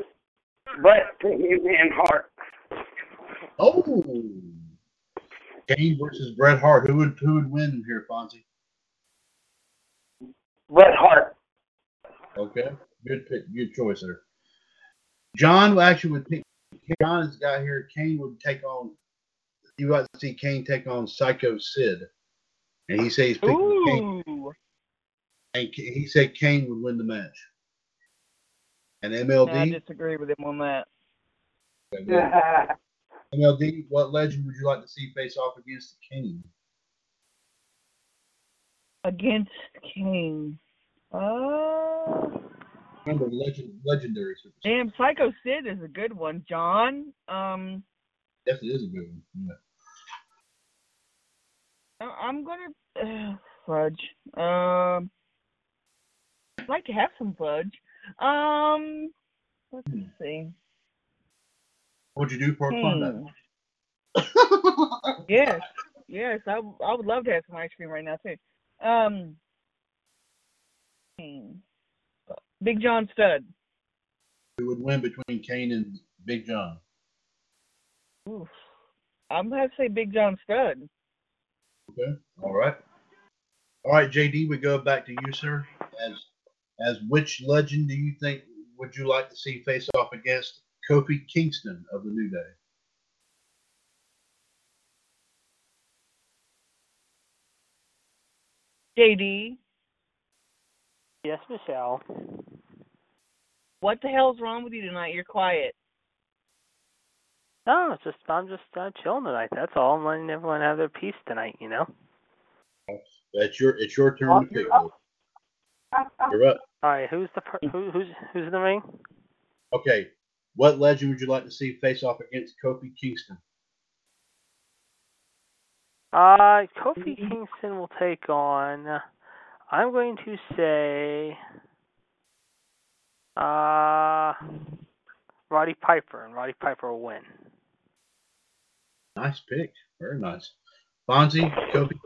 Bret and Hart. Oh, Kane versus Bret Hart. Who would who would win here, Fonzie? Bret Hart. Okay, good pick, good choice there. John actually would pick. John's got here. Kane would take on. You would like to see Kane take on Psycho Sid, and he says he's picking Kane. And he said Kane would win the match. And I MLD, disagree with him on that. MLD, what legend would you like to see face off against Kane? Against Kane. Uh, Remember, legend, legendary superstar. damn, Psycho Sid is a good one, John. Um, Yes, it is a good one. Yeah. I- I'm gonna uh, fudge. Um, I'd like to have some fudge. Um, let's Hmm. see. What'd you do for a fun Hmm. Yes, yes, I would love to have some ice cream right now too. Um. Big John Studd. Who would win between Kane and Big John? Oof. I'm gonna have to say Big John Studd. Okay. All right. All right, JD, we go back to you, sir. As as which legend do you think would you like to see face off against Kofi Kingston of the New Day? JD, Yes, Michelle. what the hell's wrong with you tonight? You're quiet. No, it's just I'm just uh, chilling tonight. That's all. I'm letting everyone have their peace tonight. You know. That's your it's your turn to pick. You're up. All right. Who's the per- who, who's who's in the ring? Okay. What legend would you like to see face off against Kofi Kingston? Uh, Kofi Kingston will take on. I'm going to say. Uh, Roddy Piper, and Roddy Piper will win. Nice pick. Very nice. Fonzie, Kofi.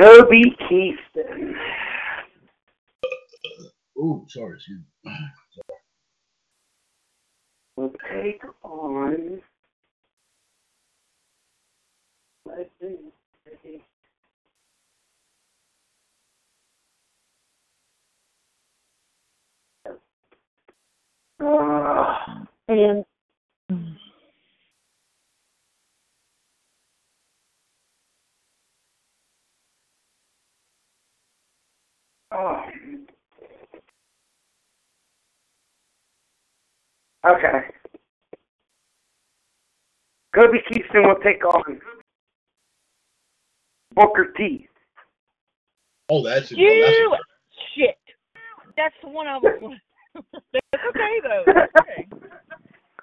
Kobe Kingston. Ooh, sorry. Excuse me. will take on. See. Uh, and oh. Okay. Kobe Kingston will take on Booker T. Oh, that's a, oh, You that's shit. That's the one I was. That's okay though. That's okay.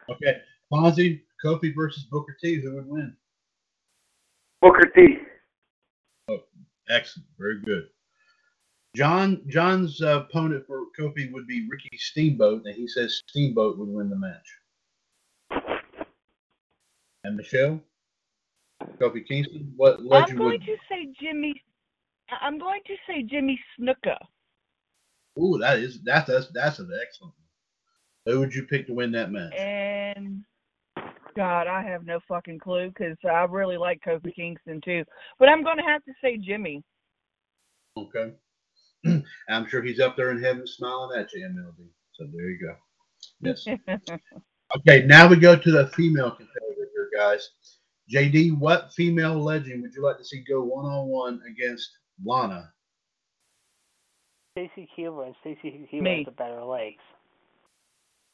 a, okay. Fonzie, Kofi versus Booker T. Who would win? Booker T. Oh, Excellent. Very good. John John's uh, opponent for Kofi would be Ricky Steamboat, and he says Steamboat would win the match. And Michelle, Kofi Kingston, what I'm going would? to say Jimmy. I'm going to say Jimmy Snuka. Ooh, that is that's that's that's an excellent. One. Who would you pick to win that match? And God, I have no fucking clue because I really like Kofi Kingston too. But I'm going to have to say Jimmy. Okay. I'm sure he's up there in heaven smiling at you, MLD. So there you go. Yes. Okay, now we go to the female competitor here, guys. JD, what female legend would you like to see go one on one against Lana? Stacy Keibler and Stacy Keibler has the better legs.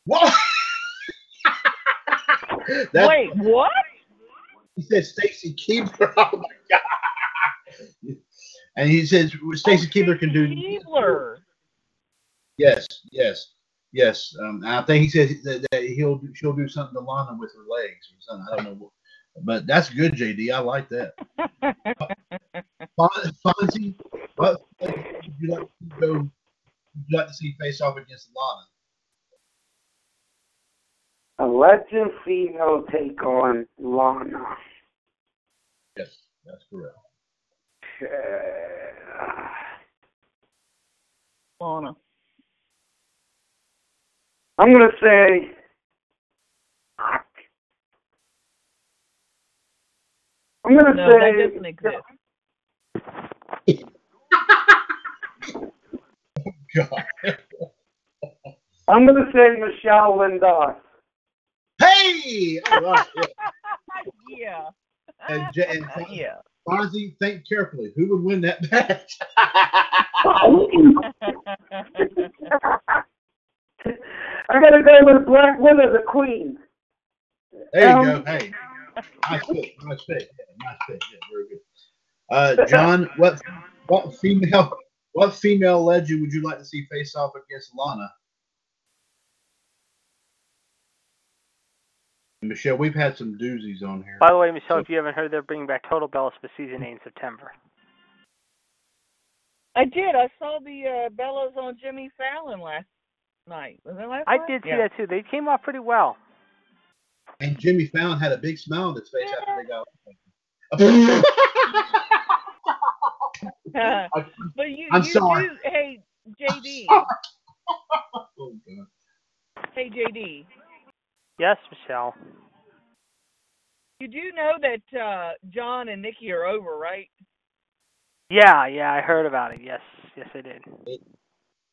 What? That- Wait, what? He said Stacy Keibler. Oh my god! And he says Stacy Oh, Keibler can do. Keibler. Yes, yes, yes. Um, I think he said that, that he'll do, she'll do something to Lana with her legs or something. I don't know, what, but that's good, JD. I like that. Fonzie, what would you like to go? Would you like to see face off against Lana? A legend female take on Lana. Yes, that's correct. Uh, Lana. I'm gonna say. I'm gonna No, that say. doesn't exist. God. I'm gonna say Michelle Lindos. Hey! All right. Yeah. yeah. And, J- and Fon- yeah. Fonzie, think carefully. Who would win that match? I gotta go with Black Widow, the Queen. There you Um, go. Hey, nice pick. Nice pick. Yeah, nice pick. Yeah, very good. Uh, John, what what female what female legend would you like to see face off against Lana? Michelle, we've had some doozies on here. By the way, Michelle, So- if you haven't heard, they're bringing back Total Bellas for season eight in September. I did. I saw the uh, Bellas on Jimmy Fallon last night. Was that last I night? did see yeah. that too. They came off pretty well. And Jimmy Fallon had a big smile on his face after they got. but you, I'm you sorry. do. Hey, JD. oh, hey, JD. Yes, Michelle. You do know that uh, John and Nikki are over, right? Yeah, yeah, I heard about it. Yes, yes, I did.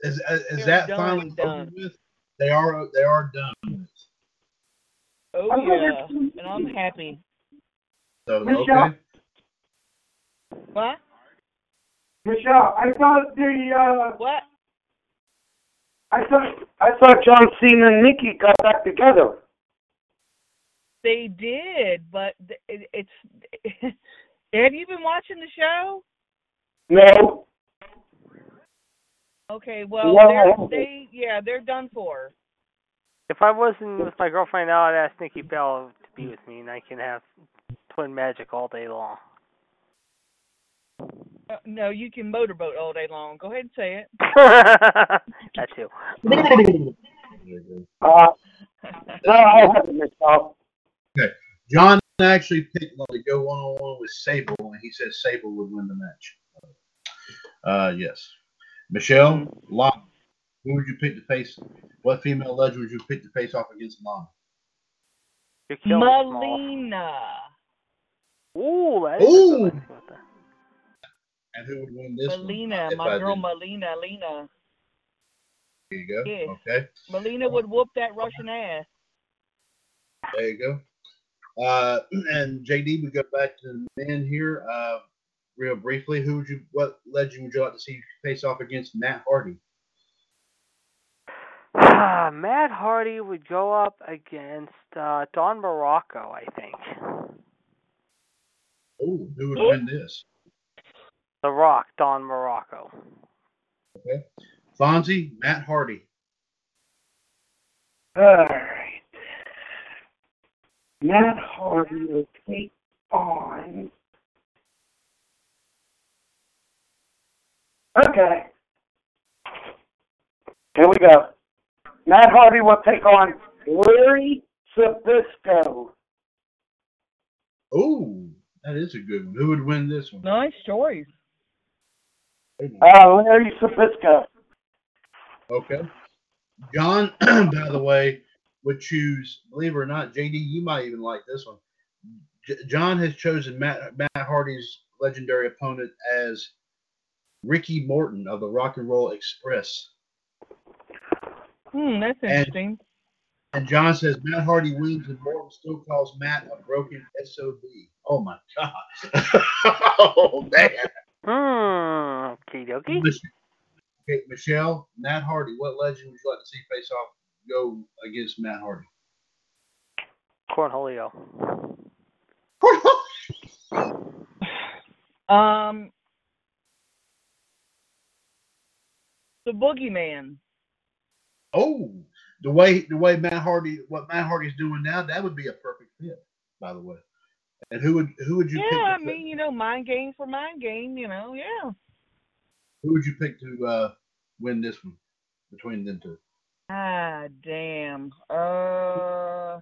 Is, is, is that finally done. with? They are. They are done. Oh I'm gonna- yeah, and I'm happy. So Michelle? okay. What? Michelle, I thought the uh, What? I thought I thought John Cena and Nikki got back together. They did, but it, it's. have you been watching the show? No. Okay, well, Yeah, I they're, haven't. they yeah, they're done for. If I wasn't with my girlfriend now, I'd ask Nikki Bell to be with me, and I can have twin magic all day long. Uh, no, you can motorboat all day long. Go ahead and say it. that too. Very. Uh, no, I haven't, Michelle. John actually picked one to go one on one with Sable, and he said Sable would win the match. Uh, yes. Michelle, Lana, who would you pick to face? What female legend would you pick to face off against Lana? You're killing me, Melina. Ooh, that is Ooh. good one. And who would win this Melina, one? if my I girl did? Melina, Lena. There you go. Yeah. Okay, Melina would whoop that Russian ass. there you go. Uh, and JD, we go back to the men here. Uh, real briefly, who would you? What legend would you like to see face off against Matt Hardy? Matt Hardy would go up against uh, Don Muraco, I think. Oh, who would win this? The Rock, Don Muraco. Okay, Fonzie, Matt Hardy. All right. Matt Hardy will take on. Okay. Here we go. Matt Hardy will take on Larry Zbyszko. Oh, that is a good one. Who would win this one? Nice choice. Uh, Larry Zbyszko. Okay. John, by the way, would choose, believe it or not, JD, you might even like this one. J- John has chosen Matt, Matt Hardy's legendary opponent as Ricky Morton of the Rock and Roll Express. Hmm, that's interesting. And John says Matt Hardy wins and Morton still calls Matt a broken SOB. Oh my God. oh man. Hmm. Okie dokie. Okay, Michelle, Matt Hardy, what legend would you like to see face off go against Matt Hardy? Cornholio. Um, the Boogeyman. Oh, the way the way Matt Hardy what Matt Hardy's doing now, that would be a perfect fit, by the way. And who would who would you pick? Yeah, I mean, you know, mind game for mind game. You know, yeah. who would you pick to uh, win this one between them two? Ah, damn. Uh,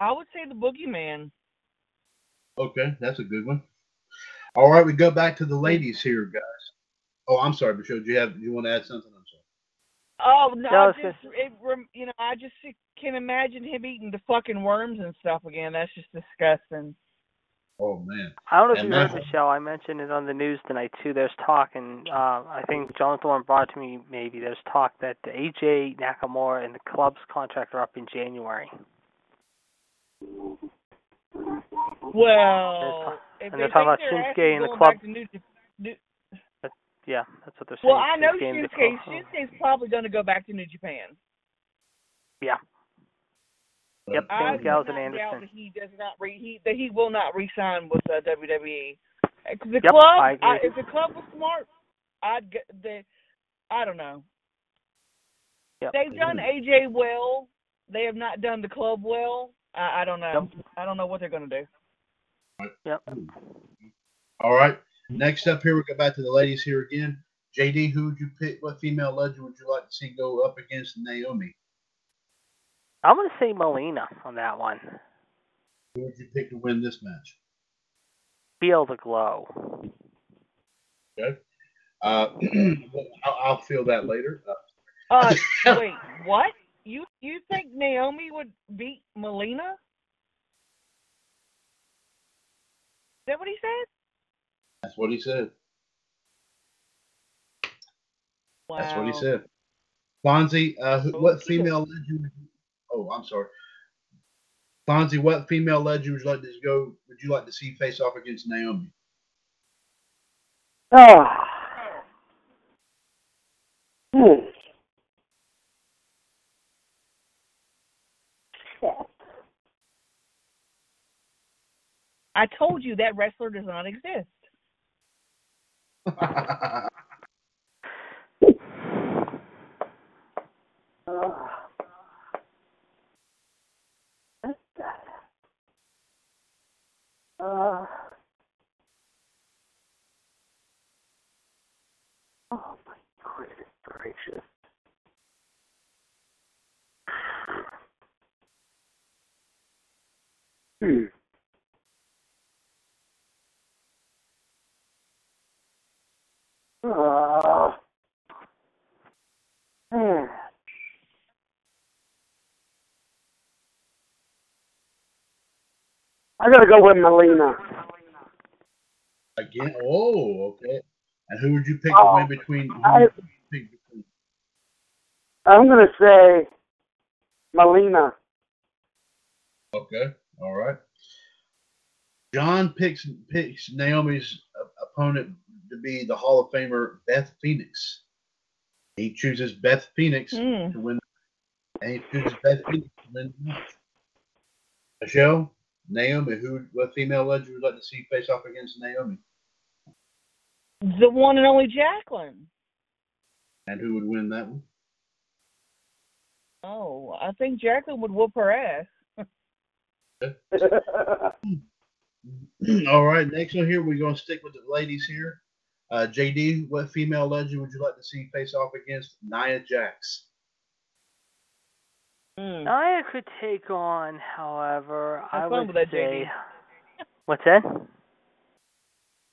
I would say the Boogeyman. Okay, that's a good one. All right, we go back to the ladies here, guys. Oh, I'm sorry, Michelle. Do you have do you want to add something? I'm sorry. Oh no, No, I it's just it, rem- you know, I just can imagine him eating the fucking worms and stuff again. That's just disgusting. Oh man. I don't know if And you heard, Matt- Michelle. I mentioned it on the news tonight too. There's talk, and uh, I think John Thorne brought it to me. Maybe there's talk that the AJ Nakamura and the club's contract are up in January. Well, and they they're talking about think their ass Shinsuke and the club. New, New, Yeah, that's what they're saying. well, I know Shinsuke and the Shinsuke. club. Shinsuke's probably going to go back to New Japan. Yeah. Yep. I Same do with Gallows not and doubt Anderson. that he does not re he that he will not re-sign with uh, WWE. Uh, 'cause The Yep, club, I agree. if the club was smart, I'd get the. I don't know. Yep. They've done AJ well. They have not done the club well. I, I don't know. I don't know what they're going to do. Yep. All right. Next up here, we go back to the ladies here again. JD, who would you pick? What female legend would you like to see go up against Naomi? I'm gonna say Melina on that one. Who would you pick to win this match? Feel the glow. Okay. Uh, I'll, I'll feel that later. Uh, Uh, wait, what? You you think Naomi would beat Melina? Is that what he said? That's what he said. Wow. That's what he said. Fonzie, uh, who, what female legend? Oh, I'm sorry. Fonzie, what female legend would you like to go? Would you like to see face off against Naomi? Oh. Hmm. I told you that wrestler does not exist. Uh, oh my goodness gracious. Hmm. Uh, hmm. I gotta go with Melina. Again? Oh, okay. And who would you pick Oh, between? Who I- would you pick between? I'm gonna say Melina. Okay, all right. John picks picks Naomi's opponent to be the Hall of Famer Beth Phoenix. He chooses Beth Phoenix Hmm. to win, and he chooses Beth Phoenix to win. Michelle, Naomi, who what female legend would you like to see face off against Naomi, The one and only Jacqueline. and who would win that one? Oh, I think Jacqueline would whoop her ass. All right, next one here, we're going to stick with the ladies here. Uh, JD, what female legend would you like to see face off against Nia Jax? Hmm. Nia could take on, however, I Have fun would that, say. JD. What's that?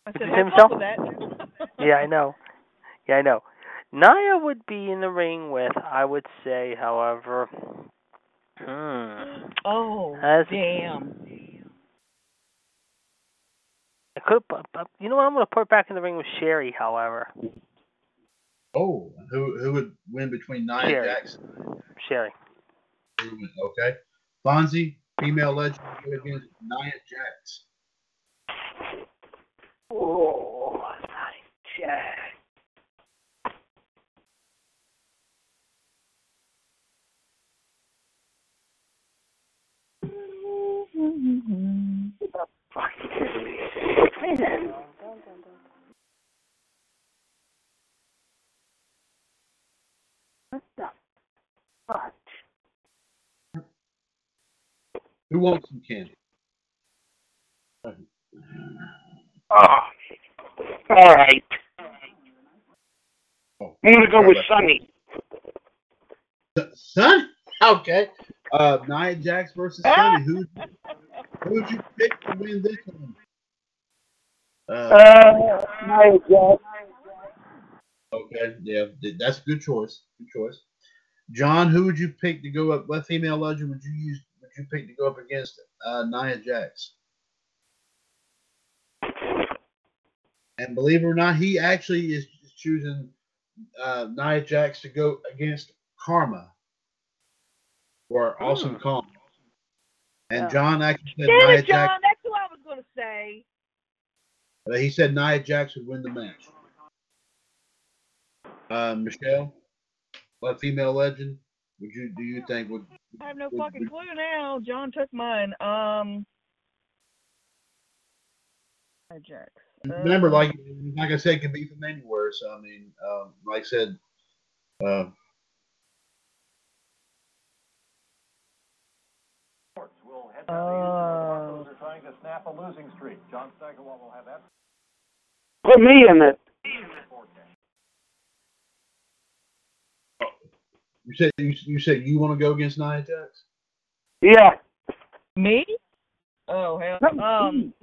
I Did said, you say have fun with that. Yeah, I know. Yeah, I know. Nia would be in the ring with, I would say, however. Hmm. Oh, As- damn. I could have. You know what? I'm going to put back in the ring with Sherri. However, Oh, who who would win between Nia Sherri. Jax? Sherri. Who would win? Okay, Fonzie, female legend, go against Nia Jax. Oh, Jack. Fucking kidding me. What the fuck? Who wants some candy? Oh. All right. Oh, I'm gonna go with Sunny. that. Okay. Uh, Nia Jax versus Sunny. Who who would you pick to win this one? Uh, Uh, Nia Jax. okay, yeah, that's a good choice. Good choice. John, who would you pick to go up? What female legend would you use? Would you pick to go up against uh, Nia Jax? And believe it or not, he actually is choosing uh, Nia Jax to go against Kharma or Awesome Hmm. Kong. And John actually said Nia John. Jax. That's who I was going to say. uh, he said Nia Jax would win the match. Uh, Michelle, what female legend would you do you think would? I have no would- fucking would- clue now. John took mine. Um. Jax. Remember, Uh, like like I said, it can be from anywhere. So I mean, um, like I said, uh, Uh, Put me in it. you said you, you said you want to go against Nia Jax. Yeah. me? Oh hell. No, Um.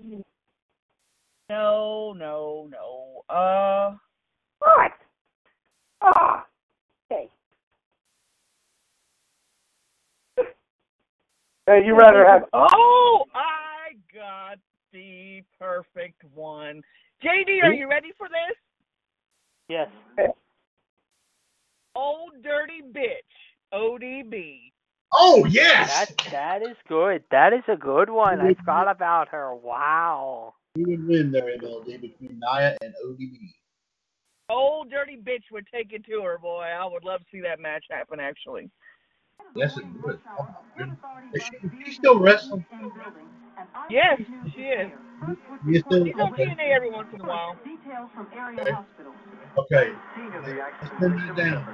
No, no, no. Uh. What? Ah. Okay. Hey, you rather have Oh, I got the perfect one. JD, are you ready for this? Yes. Old dirty bitch. ODB. Oh yes, That that is good. That is a good one. I forgot about her. Wow. who would win there MLD between Nia and ODB? Old dirty bitch would take it to her, boy. I would love to see that match happen. Actually. Yes, it would. Oh. Is she, is she still wrestling? Yes, she is. You still, She's on okay. TNA every once in a while. Okay. okay. Let's pin that down.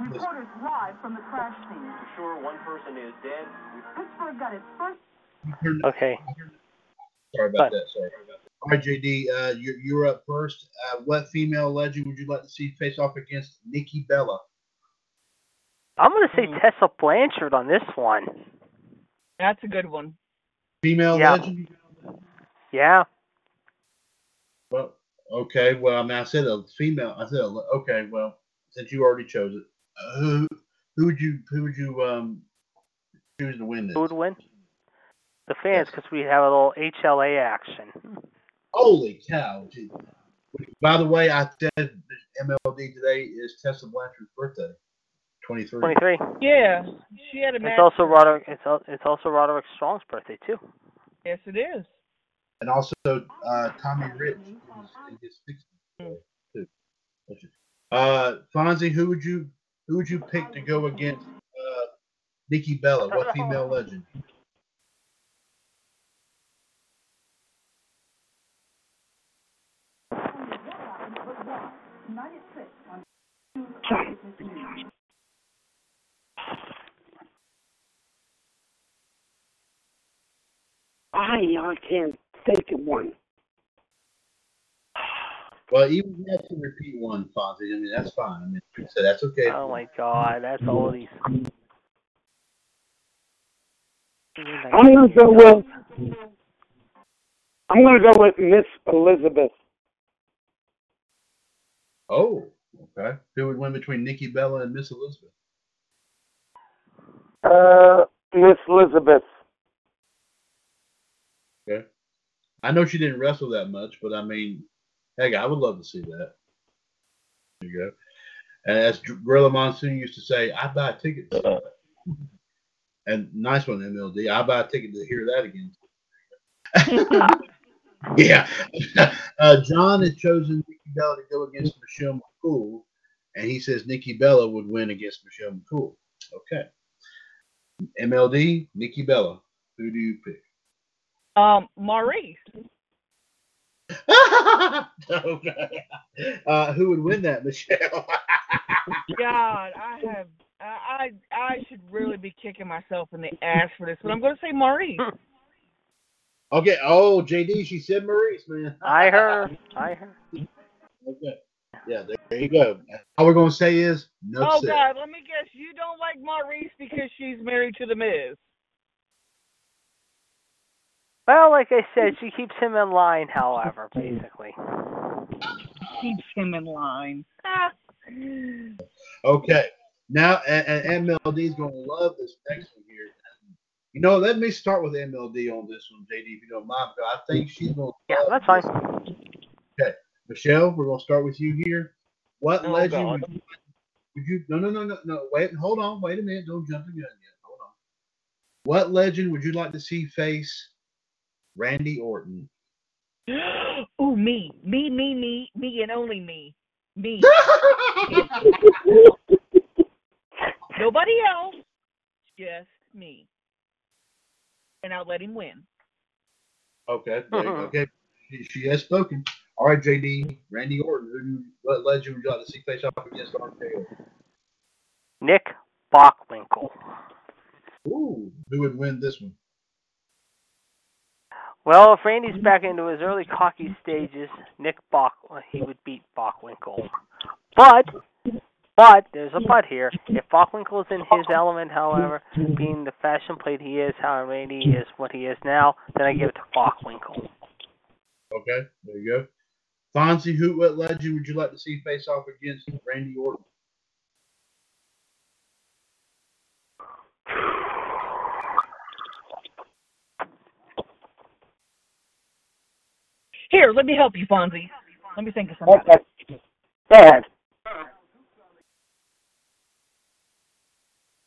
Reporters live from the crash scene. Sure, one person is dead. Pittsburgh got its first Okay. Sorry Fine. about that. Sorry about that. All right, JD, uh, you're, you're up first. Uh, what female legend would you like to see face off against Nikki Bella? I'm gonna say Hmm. Tessa Blanchard on this one. That's a good one. Female Yeah. legend? Yeah. Well, okay. Well, I mean, I said a female. I said a, okay. Well, since you already chose it, uh, who who would you who would you um choose to win this? Who would win? The fans, because we have a little HLA action. Holy cow! gee. By the way, I said MLD today is Tessa Blanchard's birthday, twenty three. 23. Yeah, she had a match. It's also Roderick. It's al- it's also Roderick Strong's birthday too. Yes, it is. And also uh, Tommy Rich is in his 60s too. Uh, Fonzie, who would you who would you pick to go against uh, Nikki Bella? What female legend? I I can't think of one. Well, even if you have to repeat one, Fonzie, I mean that's fine. I mean, so that's okay. Oh my God, that's all these. I'm gonna go with I'm gonna go with Miss Elizabeth. Oh, okay. Who would win between Nikki Bella and Miss Elizabeth? Uh Miss Elizabeth. Okay. I know she didn't wrestle that much, but I mean, heck, I would love to see that. There you go. And as Gorilla Monsoon used to say, I buy tickets. ticket. To. And nice one, MLD. I buy a ticket to hear that again. yeah. uh, John has chosen Nikki Bella to go against Michelle McCool, and he says Nikki Bella would win against Michelle McCool. Okay. MLD, Nikki Bella. Who do you pick? Um, Maryse. okay. Uh, who would win that, Michelle? God, I have. I I I should really be kicking myself in the ass for this, but I'm going to say Maryse. okay. Oh, JD, she said Maryse, man. I heard. I heard. Okay. Yeah, there, there you go. All we're gonna say is no. oh said. God, let me guess. You don't like Maryse because she's married to the Miz. Well, like I said, she keeps him in line. However, basically. Keeps him in line. Ah. Okay. Now, and, and MLD is going to love this next one here. You know, let me start with MLD on this one, JD, if you don't mind. Because I think she's going to. Yeah, that's fine. Okay. Michelle, we're going to start with you here. What Oh, legend would you, would you? No, no, no, no, no. Wait, hold on. Wait a minute. Don't jump the gun yet. Hold on. What legend would you like to see face Randy Orton? oh, me, me, me, me, me, and only me, me. Nobody else, just me. And I'll let him win. Okay. there you go. Uh-huh. Okay. She, she has spoken. All right, JD. Randy Orton. Who, do- what legend would you like to see face off against RKO? Nick Bockwinkel. Ooh, who would win this one? Well, if Randy's back into his early cocky stages, Nick Bach he would beat Bockwinkel. But but there's a but here. If Bockwinkel is in his element, however, being the fashion plate he is, how Randy is what he is now, then I give it to Bockwinkel. Okay, there you go. Fonzie, who, what legend would you like to see face off against Randy Orton? Here, let me help you, Fonzie. Let me think of something. Okay. Go ahead.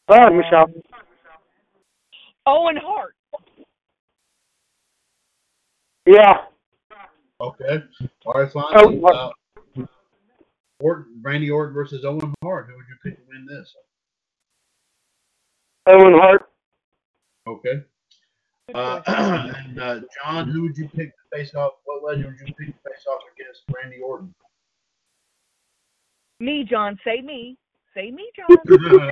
Go ahead, Michelle. Owen Hart. Yeah. Okay. All right, Oh, Fonzie. what- Uh, Orton, Randy Orton versus Owen Hart. Who would you pick to win this? Owen Hart. Okay. Uh, and uh, John, who would you pick to face off? What legend would you pick to face off against Randy Orton? Me, John. Say me. Say me, John.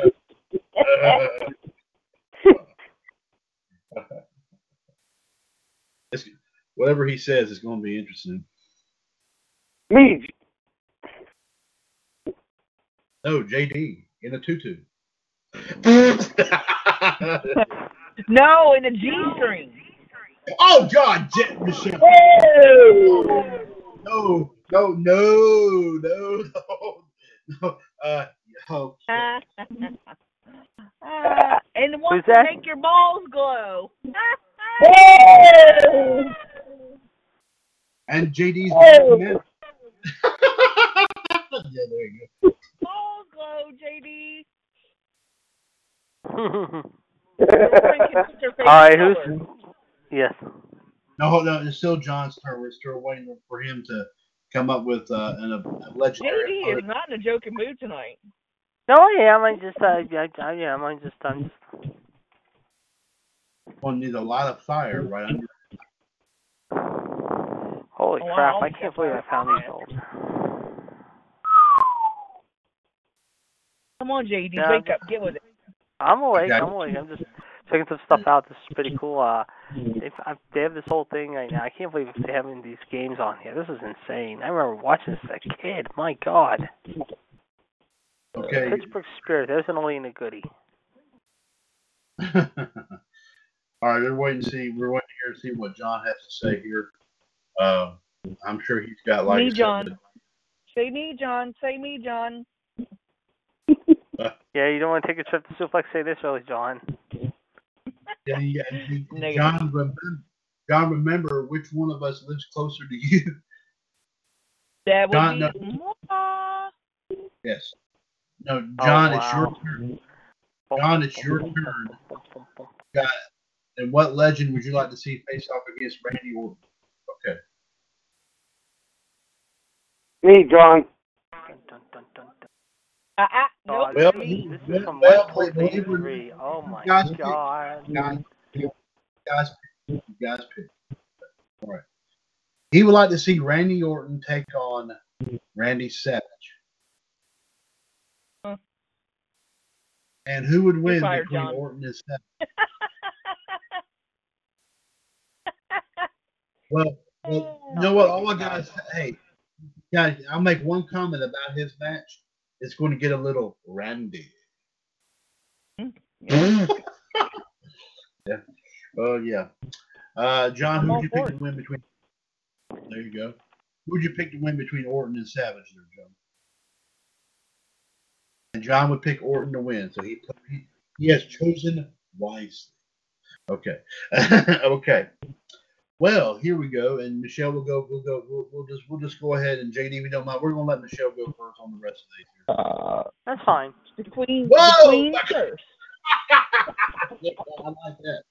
Whatever he says is going to be interesting. Me. No, JD in a tutu. no, in a G string. oh God, J- Michelle. No, no, no, no, no, no. Uh, oh, and the one Who's to that? make your balls glow. and JD's. Oh. yeah, there you go. balls glow, JD. All All right, who's yes? No, no, it's still John's turn. We're still waiting for him to come up with uh, an, a legendary. JD is not in a joking mood tonight. No, yeah, I am. I just, uh, I, I, yeah, I'm just, I'm just. One needs a lot of fire right under. Holy Oh, crap! wow. I can't believe I found these old. Come on, JD, Yeah. wake up, get with it. I'm awake. I'm awake. I'm just checking some stuff out. This is pretty cool. Uh, they I, they have this whole thing right now. I can't believe they're having these games on here. This is insane. I remember watching this as a kid. My God. Okay. Pittsburgh Spirit. There's an Olena goodie. All right, we're waiting to see. We're waiting here to see what John has to say here. Uh, I'm sure he's got like. Me, I John. Say me, John. Say me, John. Yeah, you don't want to take a trip to Suplex Say this early, John. Yeah, yeah. John, remember, John, remember which one of us lives closer to you? That would John, be. Mwah. yes. No, Oh, John, it's your turn. John, it's your turn. Got. And what legend would you like to see face off against Randy Orton? Okay. Me, John. Dun, dun, dun, dun, dun. Ah, Oh, nope. Well, this, well, is from well, Mike wait, Colton wait, wait. three. Oh my Guys, pick. god. Guys, you guys, pick. you guys pick. All right. He would like to see Randy Orton take on Randy Savage. Huh. And who would win fired, between John. Orton and Savage? Well, well, you know what? All I gotta say, hey, guys, I'll make one comment about his match. It's going to get a little Randy. yeah. Oh yeah. Uh, John, who'd you pick to win between? There you go. Who would you pick to win between Orton and Savage, there, John? And John would pick Orton to win, so he he, he has chosen wisely. Okay. okay. Well, here we go, and Michelle will go. We'll go. We'll, we'll just we'll just go ahead and JD, we don't mind, we're gonna let Michelle go first on the rest of these. here. Uh, That's fine. the queen, Whoa! the queen first. Yeah, I like that.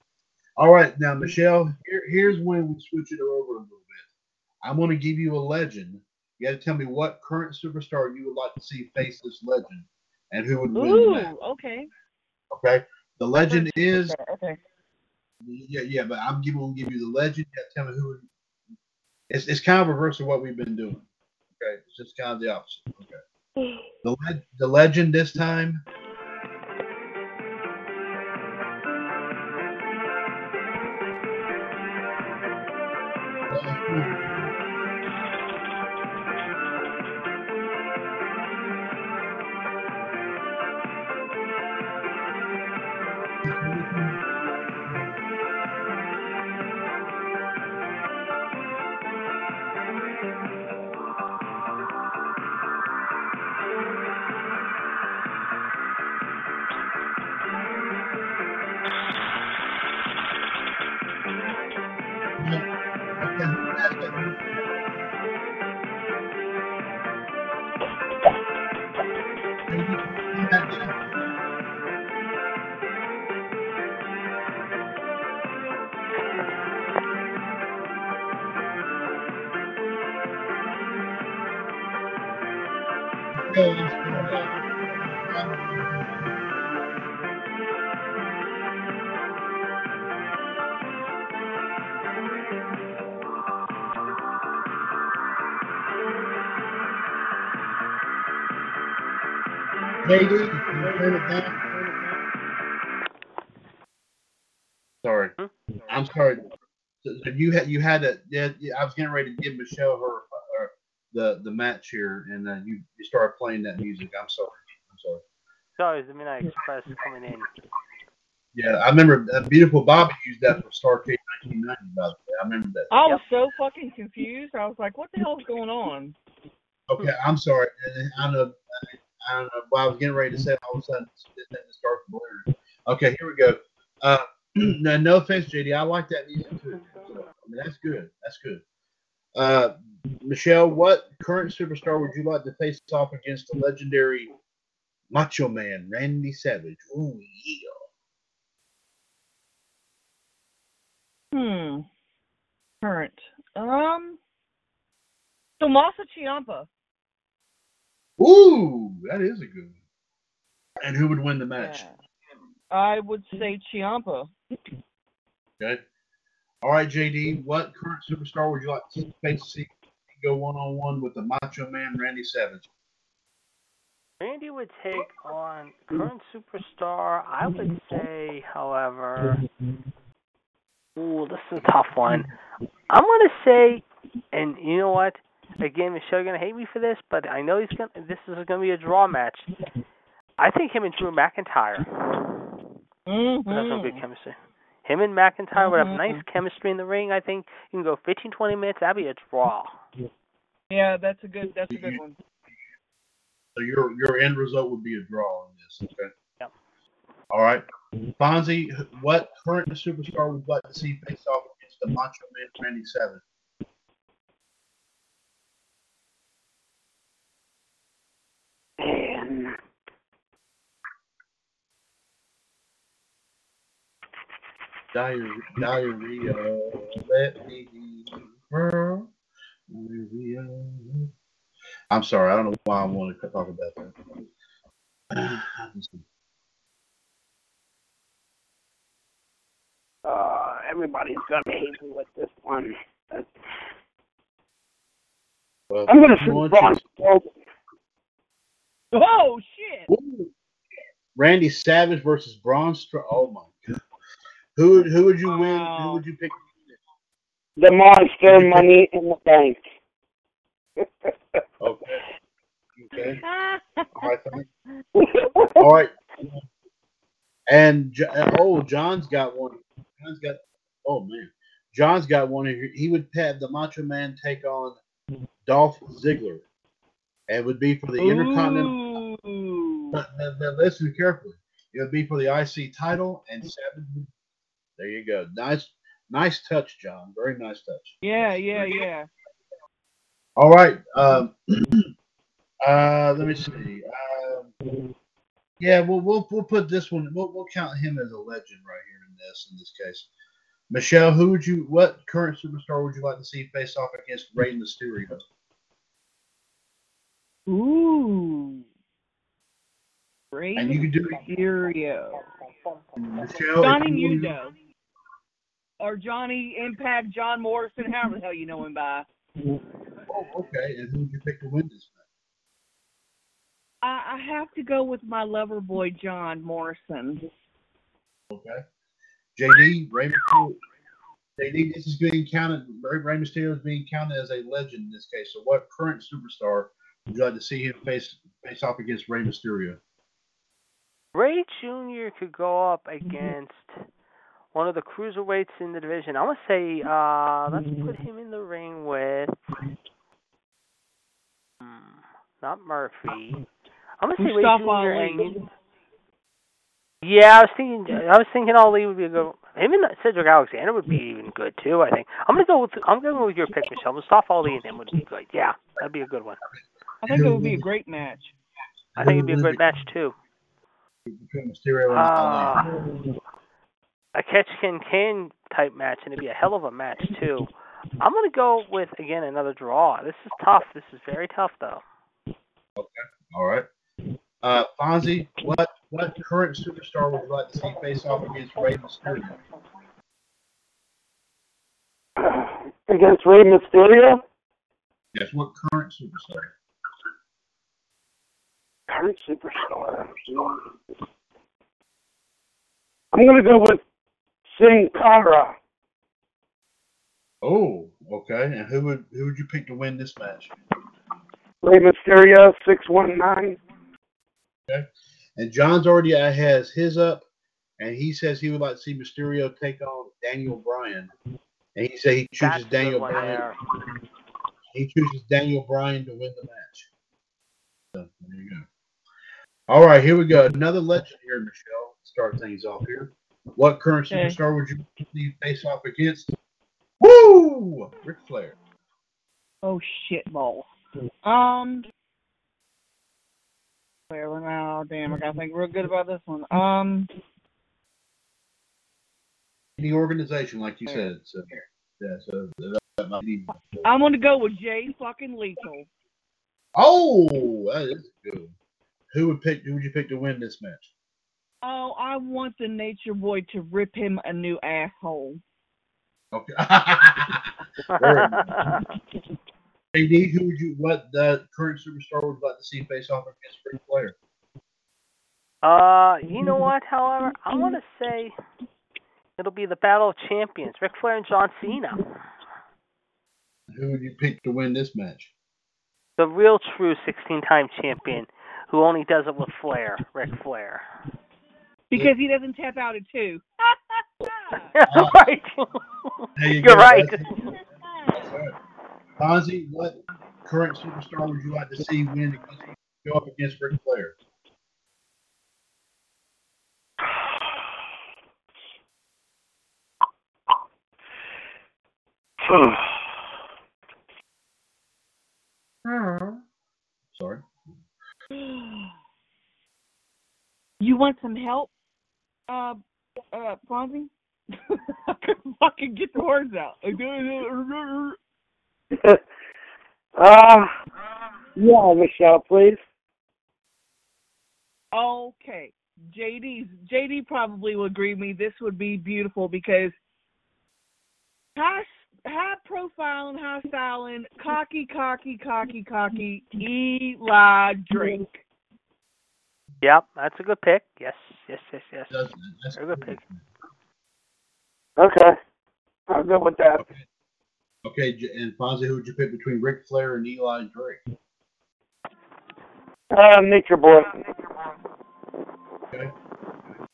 All right, now Michelle, here, here's when we switch it over a little bit. I'm going to give you a legend. You got to tell me what current superstar you would like to see face this legend, and who would win the Ooh, okay. Okay, the legend is Okay. Yeah, yeah, but I'm giving to give you the legend. To tell me who. It's it's kind of reverse of what we've been doing. Okay, it's just kind of the opposite. Okay, the le- the legend this time. You had you to. Yeah, yeah, I was getting ready to give Michelle her, her the the match here, and then you you started playing that music. I'm sorry. I'm sorry. Sorry, the Midnight Express coming in. Yeah, I remember that beautiful Bobby used that for Starcade 1990. By the way, I remember that. I was so fucking confused. I was like, what the hell's going on? Okay, I'm sorry. I don't know. I don't know. What I was getting ready to say all of a sudden it it starts blaring. Okay, here we go. Uh, no, no offense, JD. I like that music too. So, I mean, that's good. That's good. Uh, Michelle, what current superstar would you like to face off against the legendary Macho Man Randy Savage? Ooh, yeah. Hmm. Current. Um. Tommaso Ciampa. Ooh, that is a good one. And who would win the match? Yeah. I would say Ciampa. Okay. All right, JD. What current superstar would you like to face see go one on one with the Macho Man Randy Savage? Randy would take on current superstar. I would say, however, ooh, this is a tough one. I'm gonna say, and you know what? Again, Michelle gonna hate me for this, but I know he's gonna. This is gonna be a draw match. I think him and Drew McIntyre would have some good Mm-hmm. chemistry. Him and McIntyre would have nice mm-hmm. chemistry in the ring. I think you can go 15, 20 minutes. That'd be a draw. Yeah, that's a good. That's a good one. So your your end result would be a draw on this. Okay. Yep. All right. Fonzie, what current superstar would you like to see face off against the Macho Man Randy Savage? Diarrhea, diarrhea, let me. Diarrhea. I'm sorry, I don't know why I want to talk about that. Uh, everybody's gonna hate me with this one. Well, I'm gonna want Braun Strowman. Oh shit! Ooh. Randy Savage versus Braun Strowman. Oh my. Who would who would you win? Who would you pick? The monster money in the bank. Okay. Okay. All right. All right. And uh, oh, John's got one. John's got. Oh man, John's got one. He he would have the Macho Man take on Dolph Ziggler, and it would be for the Intercontinental. Ooh. But, but- but listen carefully. It would be for the IC title, and Savage. would- There you go. Nice, nice touch, John. Very nice touch. Yeah, yeah, yeah. All right. Um, uh, let me see. Um, yeah, we'll we'll we'll put this one. We'll we'll count him as a legend right here in this in this case. Michelle, who would you? What current superstar would you like to see face off against Rey Mysterio? Ooh. Rey And you can do Mysterio. Michelle. Johnny Mundo. Or Johnny Impact, John Morrison, however the hell you know him by. Oh, okay. And who would you pick to win this match? I, I have to go with my lover boy, John Morrison. Okay. JD, Rey Mysterio. JD, this is being counted. Rey, Rey Mysterio is being counted as a legend in this case. So, what current superstar would you like to see him face face off against Rey Mysterio? Rey Jr. could go up against one of the cruiserweights in the division. I'm gonna say, uh, let's put him in the ring with, hmm, not Murphy. I'm gonna say Rey Mustafa Jr. Ali. and yeah, I was thinking, I was thinking Ali would be a good. Him and Cedric Alexander would be even good too. I think I'm gonna go with I'm going with your pick, Michelle. Mustafa Ali and him would be good. Yeah, that'd be a good one. I think it would be a great match. I think it'd be a great match too. Between Mysterio and Ali. Uh, a catch can can type match, and it'd be a hell of a match too. I'm gonna go with again another draw. This is tough. This is very tough though. Okay. All right. Uh, Fonzie, what what current superstar would you like to see face off against Rey Mysterio? Against Rey Mysterio? Yes, what current superstar? Current superstar. I'm gonna go with Sin Cara. Oh, okay. And who would who would you pick to win this match? Rey Mysterio, six one nine. Okay. And John's already uh, has his up, and he says he would like to see Mysterio take on Daniel Bryan. And he said he chooses a good Daniel Bryan. He chooses Daniel Bryan to win the match. So there you go. All right, here we go. Another legend here, Michelle. Start things off here. What current superstar would you face off against? Woo! Ric Flair. Oh shit balls. Um. Where now? Damn, I gotta think real good about this one. Um. The organization, like you said. So, yeah, so that might be. I'm gonna go with Jay fucking Lethal. Oh, that is good. Who would pick? Who would you pick to win this match? Oh, I want the Nature Boy to rip him a new asshole. Okay. Very nice. AD, who would you? What the current superstar would like to see face off against Ric Flair? Uh, you know what? However, I want to say it'll be the Battle of Champions: Ric Flair and John Cena. Who would you pick to win this match? The real true 16-time champion who only does it with Flair, Ric Flair. Because he doesn't tap out at two. Uh, right. You You're go. right. That's. Fonzie, what current superstar would you like to see win against, go up against Ric Flair? Hmm. Sorry. You want some help, uh, uh, Ponzi. I couldn't fucking get the words out. uh, yeah, Michelle, please. Okay, JD's JD probably will agree with me. This would be beautiful because high high profile and high styling, cocky, cocky, cocky, cocky, Eli Drake. Yep, that's a good pick. Yes, yes, yes, yes. That's, that's Very good pick. Okay. I'm good with that. Okay, J- and Fonzie, who would you pick between Ric Flair and Eli Drake? Uh, Nature Boy. Okay.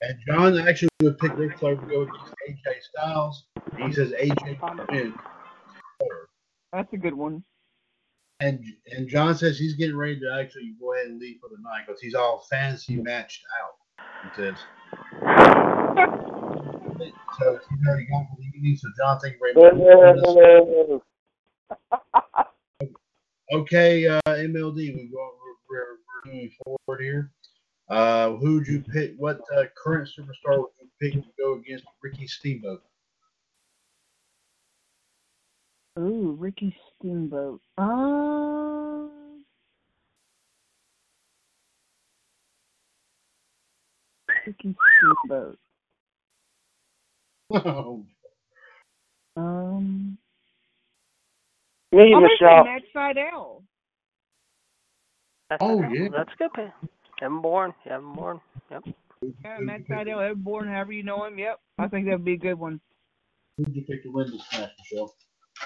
And John actually would pick Ric Flair to go against AJ Styles. He says AJ would. That's a good one. And and John says he's getting ready to actually go ahead and leave for the night because he's all fancy matched out. He says. So he's already gone for the evening. So John, thank you very much. Okay, uh, MLD, we go. We're, we're, moving forward here. Uh, who would you pick? What uh, current superstar would you pick to go against Ricky Steamboat? Ooh, Ricky Steamboat. Um, Ricky Steamboat. Um, Me, I'm gonna say Michelle. Matt Sydal. That's Oh, a, yeah. That's good pick. Evan Bourne. Evan Bourne. Yep. Yeah, Matt Sydal, Ed Bourne, however you know him. Yep, I think that'd be a good one. Who would you pick to win this match, Michelle?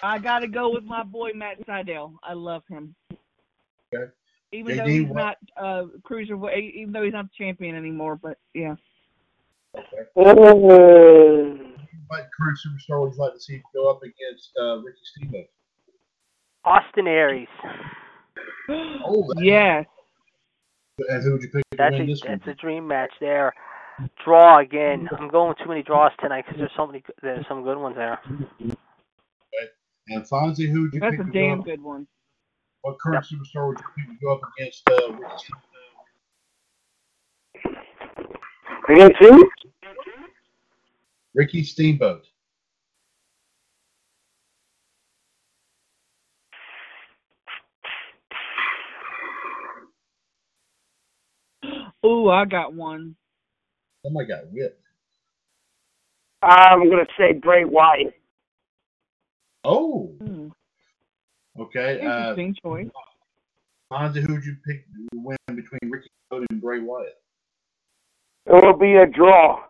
I gotta go with my boy Matt Sydal. I love him. Okay. Even JD, though he's what- not uh cruiserweight, even though he's not the champion anymore, but yeah. Okay. Uh, What current superstar would you like to see go up against uh, Ricky Steamboat? Austin Aries. Oh, that- Yes. and who would you pick That's a that's one? a dream match there. Draw again. I'm going with too many draws tonight because there's so many. There's some good ones there. And Fonzie, who would you That's pick a damn go? good one. What current superstar would you pick to go up against uh, Ricky Steamboat? against who? Ricky Steamboat. Ooh, I got one. Somebody got whipped. I'm gonna say Bray Wyatt. Oh, Hmm. okay. Uh, Interesting choice. Fonzie, who would you pick to win between Ricky Steamboat and Bray Wyatt? It'll be a draw.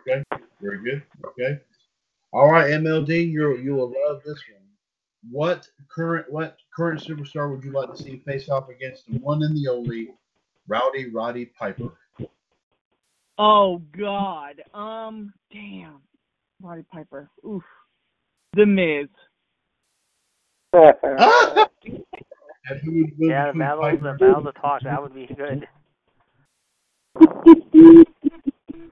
Okay, very good. Okay. All right, MLD, you you will love this one. What current what current superstar would you like to see face off against the one and the only Rowdy Roddy Piper? Oh God. Um. Damn. Roddy Piper. Oof. The Miz. and who would win Yeah, the battle, the and- battle the talk. That would be good.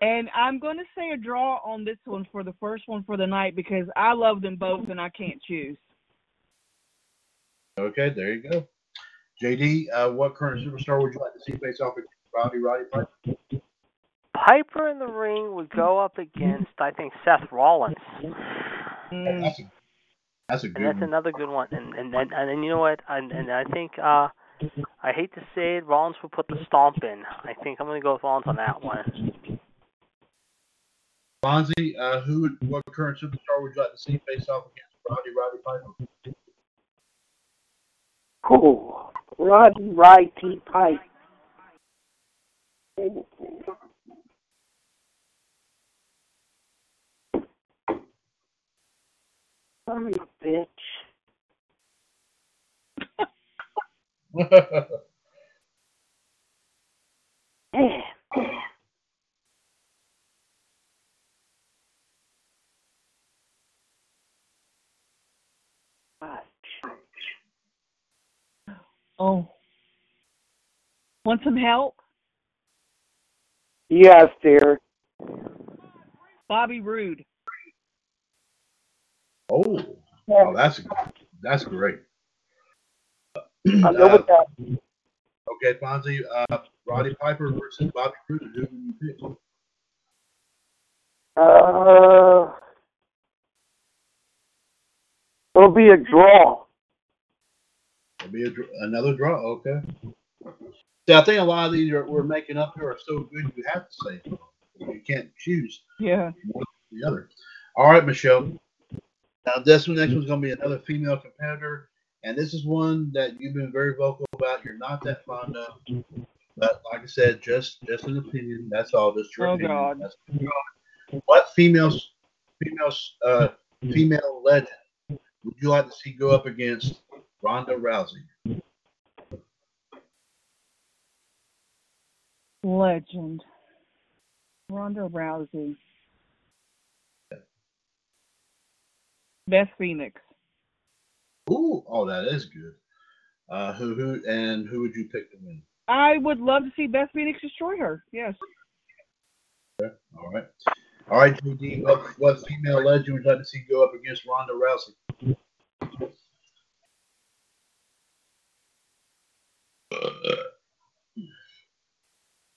And I'm going to say a draw on this one for the first one for the night because I love them both and I can't choose. Okay, there you go. JD, uh, what current superstar would you like to see face off against Rowdy Roddy Piper? Piper in the ring would go up against, I think, Seth Rollins. Mm, That's a that's a And that's one. another good one. And and and, and then you know what? And, and I think uh I hate to say it, Rollins will put the stomp in. I think I'm gonna go with Rollins on that one. Bonzi, uh, who would, what current superstar would you like to see face off against Rowdy Roddy Piper? Cool. Roddy Righty Pipe. Son of a bitch. Yeah. oh. Want some help? Yes, dear. Bobby Roode. Oh, oh that's that's great. I'll go with that. Okay, Fonzie, uh, Roddy Piper versus Bobby Roode. Who would you pick? Uh, it'll be a draw. It'll be a, dr- another draw. Okay. See, I think a lot of these are, we're making up here are so good you have to say you can't choose Yeah. one or the other. All right, Michelle. Now this one, next one's going to be another female competitor, and this is one that you've been very vocal about. You're not that fond of, but like I said, just just an opinion. That's all. Just your Oh, opinion. God. That's- What females, females, uh, female legend would you like to see go up against Ronda Rousey? Legend. Ronda Rousey. Beth Phoenix. Ooh, oh, that is good. Uh, who who and who would you pick to win? I would love to see Beth Phoenix destroy her. Yes. All right. All right, JD, what, what female legend would you like to see go up against Ronda Rousey?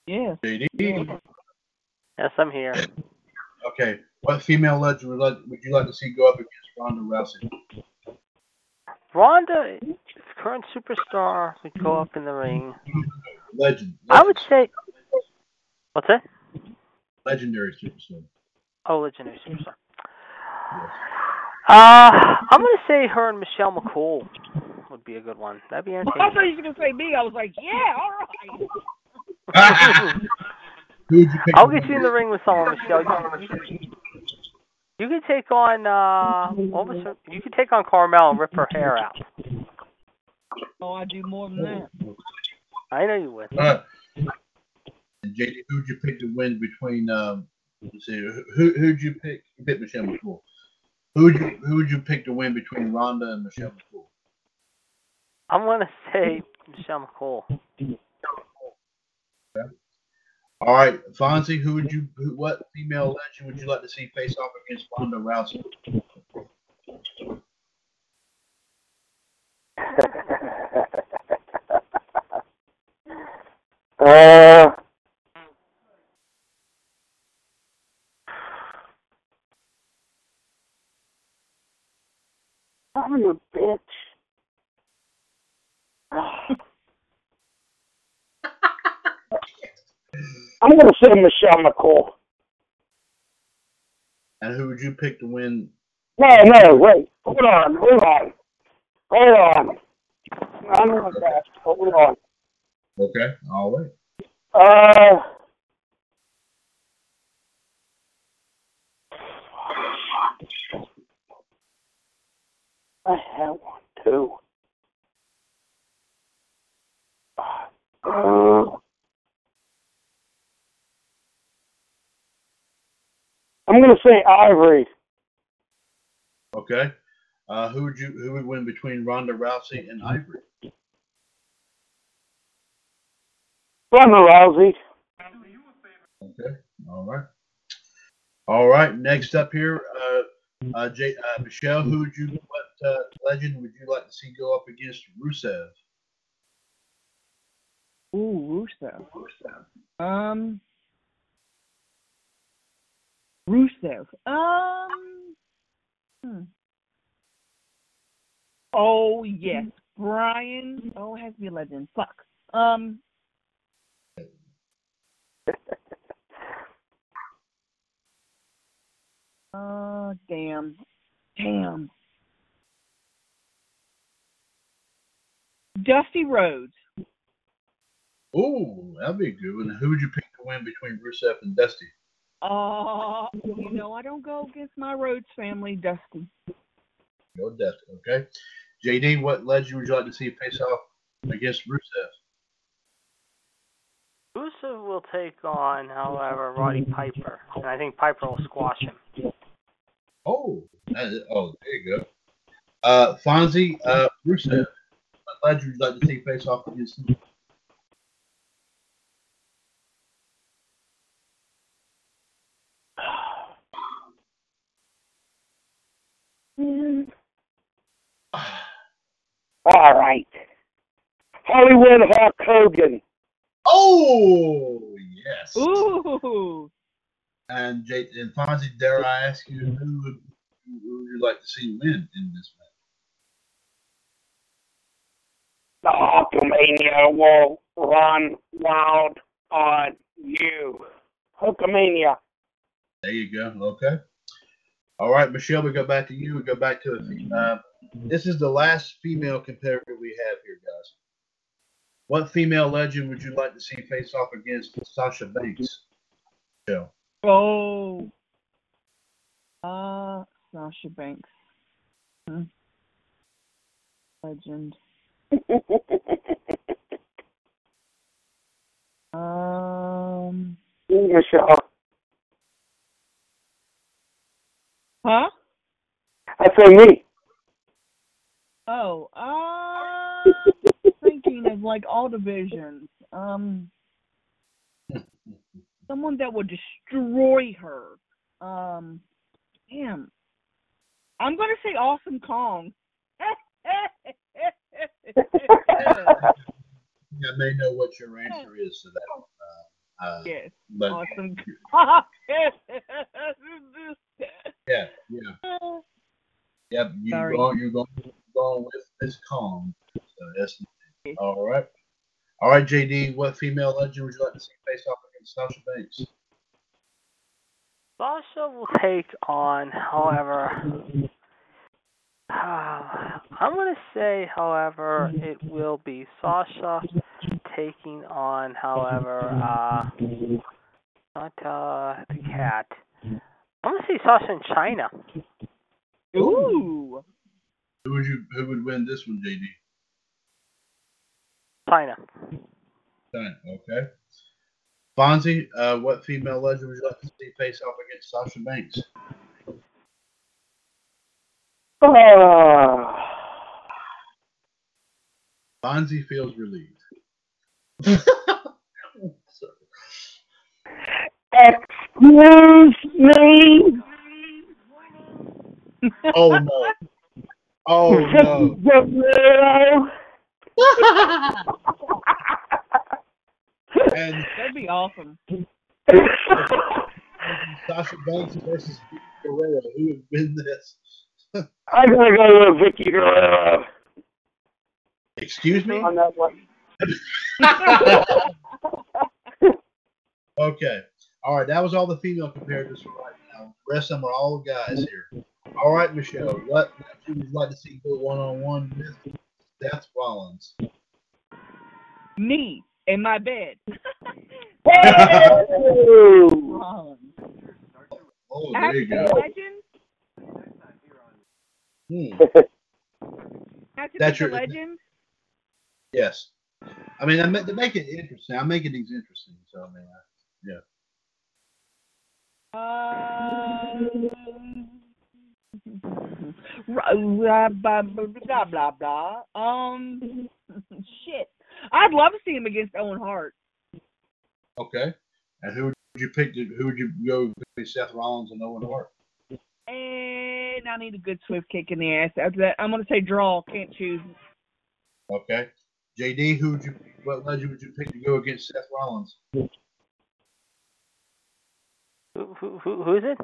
Yes. JD. Yes, I'm here. Okay. What female legend would, like, would you like to see go up against Ronda Rousey? Ronda, current superstar, would go up in the ring. Legend. I would say. What's that? legendary superstar. Oh, legendary superstar. Uh, I'm gonna say her and Michelle McCool would be a good one. That'd be interesting. I thought you were gonna say me. I was like, yeah, all right. Who would you pick? I'll get you in the ring with someone, Michelle. You, you, you could take on uh, what was her, you could take on Carmel and rip her hair out. Oh, I do more than that. I know you would. Uh, and JD, who would you pick to win between? Um, let's see, who who'd you pick? You picked Michelle McCool. Who would you who would you pick to win between Ronda and Michelle McCool? I'm gonna say Michelle McCool. All right, Fonzie, who would you? Who, what female legend would you like to see face off against Ronda Rousey? uh, I'm gonna say Michelle McCool. And who would you pick to win? No, no, wait. Hold on, hold on. Hold on. I know what that. Hold on. Okay, I'll wait. Uh. I have one too. Uh, I'm gonna say Ivory. Okay. Uh, who would you? Who would win between Ronda Rousey and Ivory? Ronda Rousey. Okay. All right. All right. Next up here, uh, uh, J, uh, Michelle. Who would you? What uh, legend would you like to see go up against Rusev? Ooh, Rusev. Rusev. Um, Rusev. Um. Hmm. Oh yes, Brian. Oh, it has to be a legend. Fuck. Um. Uh, damn, damn. Dusty Rhodes. Ooh, that'd be good one. Who would you pick to win between Rusev and Dusty? Uh, you know I don't go against my Rhodes family, Dusty. Go Dusty. Okay. JD, what legend would you like to see face off against Rusev? Rusev will take on, however, Roddy Piper, and I think Piper will squash him. Oh, that is, oh, there you go. Uh, Fonzie, uh, Rusev, what legend would you like to see face off against him? Yeah. All right. Hollywood Hulk Hogan. Oh yes. Ooh. And J and Fonzie, dare I ask you, who would, who would you like to see win in this match? The Hulkamania will run wild on you. Hulkamania. There you go. Okay. All right, Michelle, we go back to you. We go back to uh, this is the last female competitor we have here, guys. What female legend would you like to see face off against Sasha Banks? Michelle. Oh. Uh, Sasha Banks. Hmm. Legend. Um. Michelle. Huh? I say me. Oh. Uh. thinking of like all divisions. Um. Someone that would destroy her. Um. Damn. I'm gonna say Awesome Kong. I may know what your answer is to that. Uh, uh, yes. but Awesome Kong. yeah, yeah, yep. You Sorry. go, you're going, going with Miss Kong. So that's all right. All right, JD. What female legend would you like to see face off against Sasha Banks? Sasha will take on, however, I'm going to say, however, it will be Sasha taking on, however, uh, not uh, the cat. I'm going to say Sasha in Chyna. Ooh. Who would you? Who would win this one, JD? Chyna. Done. Okay. Fonzie, uh, what female legend would you like to see face off against Sasha Banks? Ah. Fonzie feels relieved. Excuse me. oh no! Oh no! And That'd be awesome. Sasha Banks versus Vickie Guerrero. Who would win this? I'm gonna go with Vickie Guerrero Excuse me. on that one. Okay. All right. That was all the female comparators for right now. The rest of them are all guys here. All right, Michelle. What would you like to see go one on one with Seth Rollins? Me in my bed. Woo! Rollins. Oh, there you go. Hmm. That's your- legend. Yes. I mean, I ma- to make it interesting, I'm making things interesting. So, I mean, I, Uh, blah, blah, blah, blah, blah. Um, shit. I'd love to see him against Owen Hart. okay. And who would you pick? To, who would you go between Seth Rollins and Owen Hart? And I need a good swift kick in the ass. After that, I'm going to say draw. Can't choose. Okay. JD, who would you? What legend would you pick to go against Seth Rollins? Who, who, who, who is it?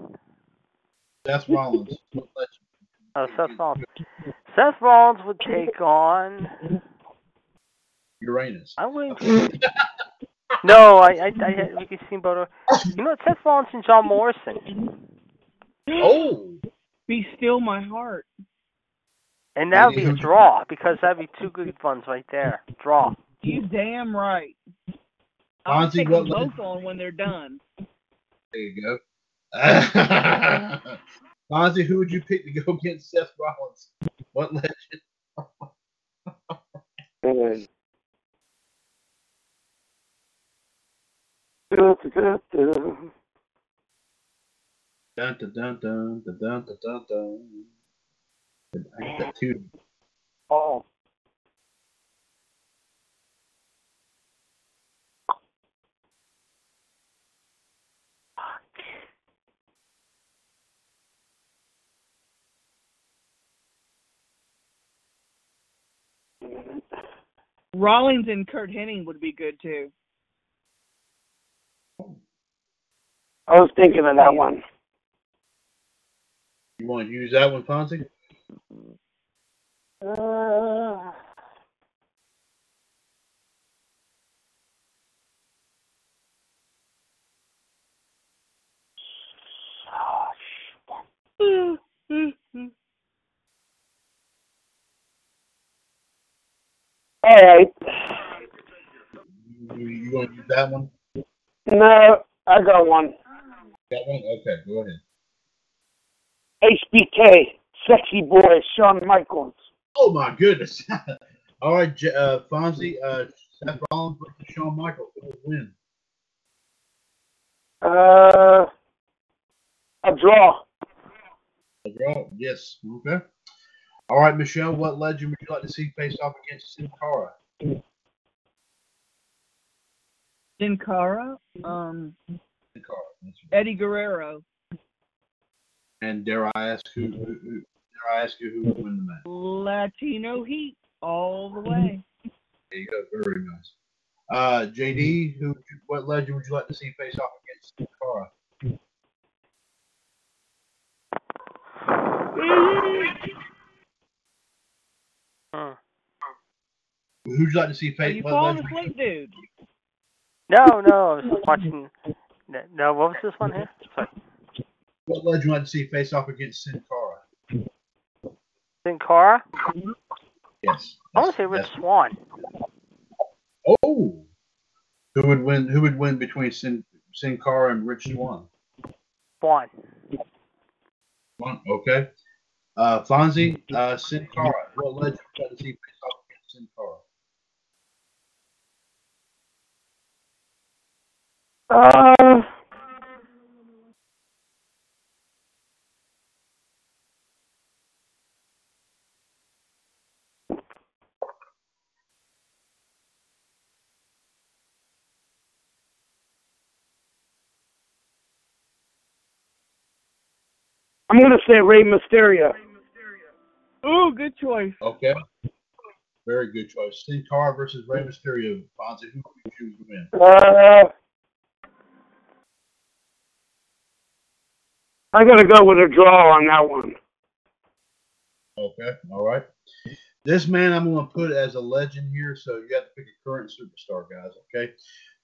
Seth Rollins. What legend? Oh, Seth Rollins. Seth Rollins would take on. Uranus. I'm going to. No, I, I, I had Ricky Steamboat. You know, Seth Rollins and John Morrison, Oh. Be still my heart. and that would be a draw because that'd be two good ones right there. Draw. You damn right. I'll Fonzie, take what them both on when they're done. There you go. Fonzie, who would you pick to go against Seth Rollins? What legend? Dun dun dun dun dun dun dun dun. dun. I got that too. Oh. a minute. Rollins and Curt Hennig would be good too. I was thinking of that one. You want to use that one, Fonzie? Uh, all right. You, you want to use that one? No, I got one. That one? Okay, go ahead. HBK, sexy boy, Shawn Michaels. Oh my goodness! All right, uh, Fonzie, uh, Seth Rollins versus Shawn Michaels. Who will win? Uh, a draw. A draw? Yes. Okay. All right, Michelle. What legend would you like to see face off against Sin Cara? Sin Cara, um, Sin Cara. Right. Eddie Guerrero, And dare I ask who? who, who dare I ask you who would win the match? Latino Heat, all the way. There you go. Very nice. Uh, JD, who? What legend would you like to see face off against Sin Cara? Hmm. Who'd you like to see Are face? you what falling asleep, dude? No, no, I was watching. No, no, what was this one here? Sorry. What legend would you like to see face off against Sin Cara? Sin Cara? Yes. I want to say Rich Swann. Oh, who would win? Who would win between Sin Sin Cara and Rich Swann? Swann. One, okay. Uh, Fonzie, uh, Sin Cara. What legend would you like to see face off against Sin Cara? Uh, I'm gonna say Rey Mysterio. Ooh, good choice. Okay. Very good choice. Sin Cara versus Rey Mysterio. Fonzie, who would you choose to win? Uh, I'm gonna go with a draw on that one. Okay. All right. This man I'm going to put as a legend here, so you have to pick a current superstar, guys. Okay.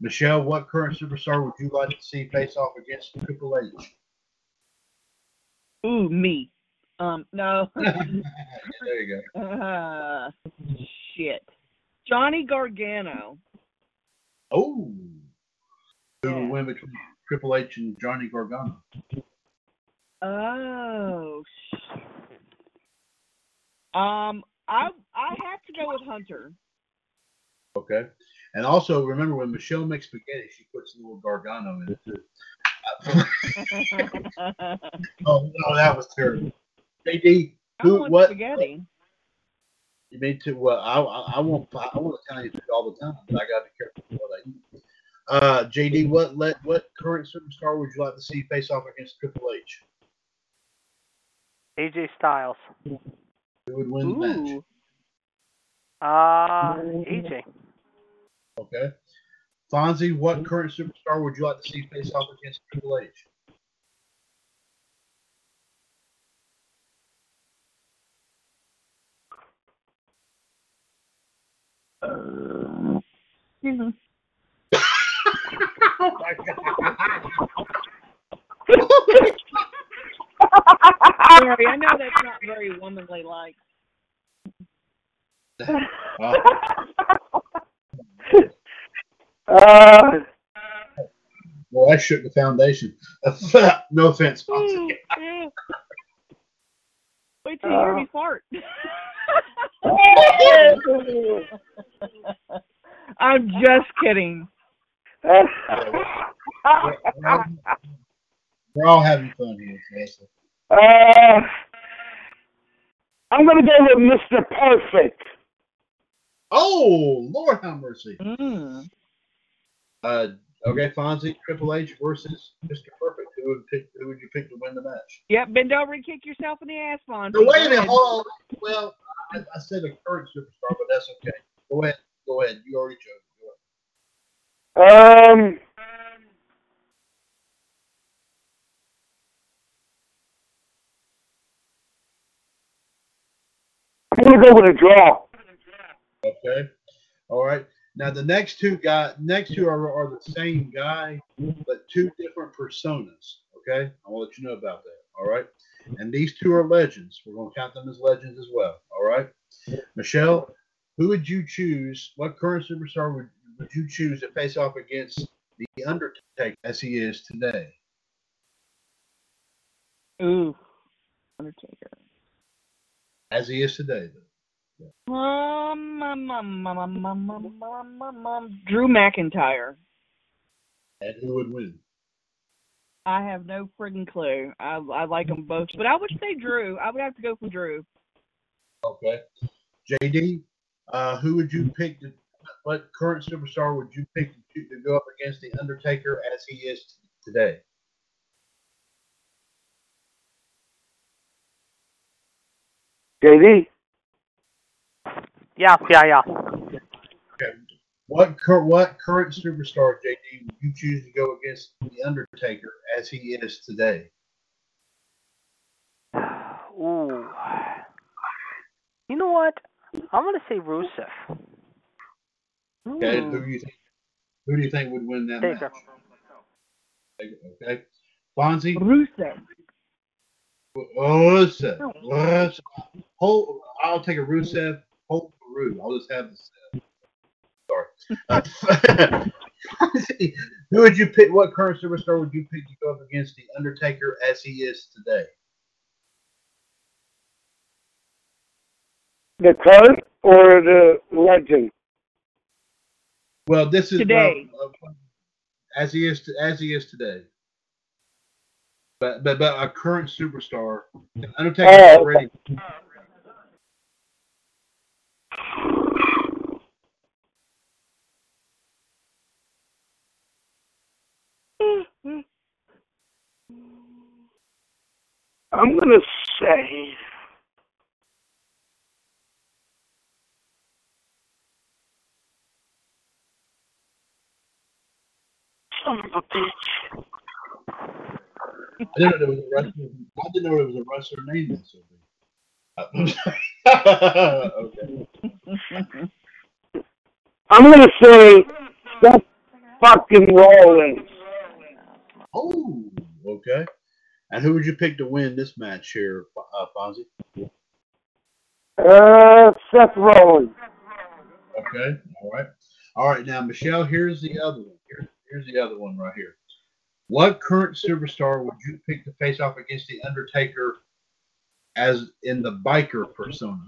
Michelle, what current superstar would you like to see face off against Triple H? Ooh, me. Um, no. there you go. uh, shit. Johnny Gargano. Oh. Who Yeah. win between Triple H and Johnny Gargano? Oh. sh- Um, I I have to go with Hunter. Okay. And also remember when Michelle makes spaghetti, she puts a little Gargano in it too. oh no, that was terrible. JD, I who, want what? spaghetti. You mean to? Well, I, I, I want I want Italian food all the time, but I gotta be careful what I eat. Uh, JD, what let what current superstar would you like to see face off against Triple H? AJ Styles. Who would win the match? Uh, AJ. Okay. Fonzie, what current superstar would you like to see face off against Triple H? Oh my god. Sorry, I know that's not very womanly like. Uh, Uh, well, that shook the foundation. no offense. Wait till you hear me fart. I'm just kidding. We're all having fun here. so- uh, I'm gonna go with Mr. Perfect. Oh, Lord have mercy. Mm. Uh, okay, Fonzie, Triple H versus Mr. Perfect. who would pick who would you pick to win the match? Yep, bend over and kick yourself in the ass, Fonzie. No, wait a Go minute, hold on. Well, I, I said a current superstar, but that's okay. Go ahead, go ahead. You already chose. Go ahead. Um, I'm gonna go with a draw. Okay. All right. Now the next two guy, next two are, are the same guy, but two different personas. Okay. I'll let you know about that. All right. And these two are legends. We're going to count them as legends as well. All right. Michelle, who would you choose? What current superstar would, would you choose to face off against the Undertaker as he is today? Ooh. Undertaker. As he is today. Um, um, um, um, um, um, um, um, um, um, Drew McIntyre. And who would win? I have no friggin' clue. I I like them both, but I would say Drew. I would have to go for Drew. Okay. JD, uh, who would you pick? To, what current superstar would you pick to, to go up against the Undertaker as he is today? JD. Yeah, yeah, yeah. Okay. What cur- what current superstar JD would you choose to go against the Undertaker as he is today? Ooh. You know what? I'm gonna say Rusev. Okay. Ooh. Who do you think? Who do you think would win that Taker. match? Okay. Fonzie. Rusev. Rusev. Rusev. Hold, I'll take a Rusev. Hold for Ru. I'll just have the Sorry. Uh, who would you pick? What current superstar would you pick to go up against the Undertaker as he is today? The current or the legend? Well, this is Today. well, uh, as he is as he is today. But but but a current superstar. Undertaker Oh, already. I'm gonna say. Son of a bitch. I didn't know there was a wrestler. I didn't know there was a wrestler named that. So okay. I'm gonna say Seth fucking Rollins. Oh, okay. And who would you pick to win this match here, uh, Fonzie? Uh, Seth Rollins. Okay. All right. All right. Now, Michelle, here's the other one. Here, here's the other one right here. What current superstar would you pick to face off against the Undertaker as in the biker persona?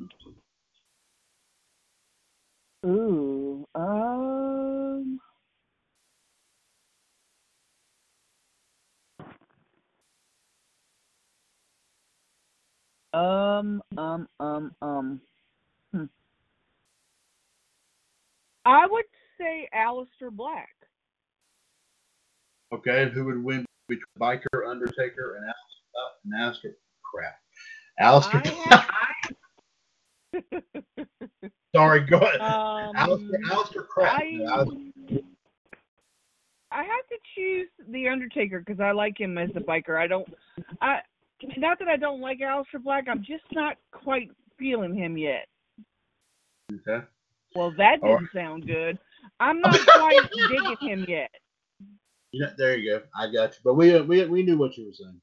Ooh. Um. Um. Um. Um. Um. Hmm. I would say Aleister Black. Okay. And who would win between biker Undertaker and Aleister? And Aleister crap. Aleister. I Sorry. Go ahead. Um, Aleister, Aleister crap. I, No, Aleister- I have to choose the Undertaker because I like him as a biker. I don't, I not that I don't like Aleister Black. I'm just not quite feeling him yet. Okay. Well, that didn't sound good. I'm not quite digging him yet. Yeah, there you go. I got you. But we uh, we we knew what you were saying.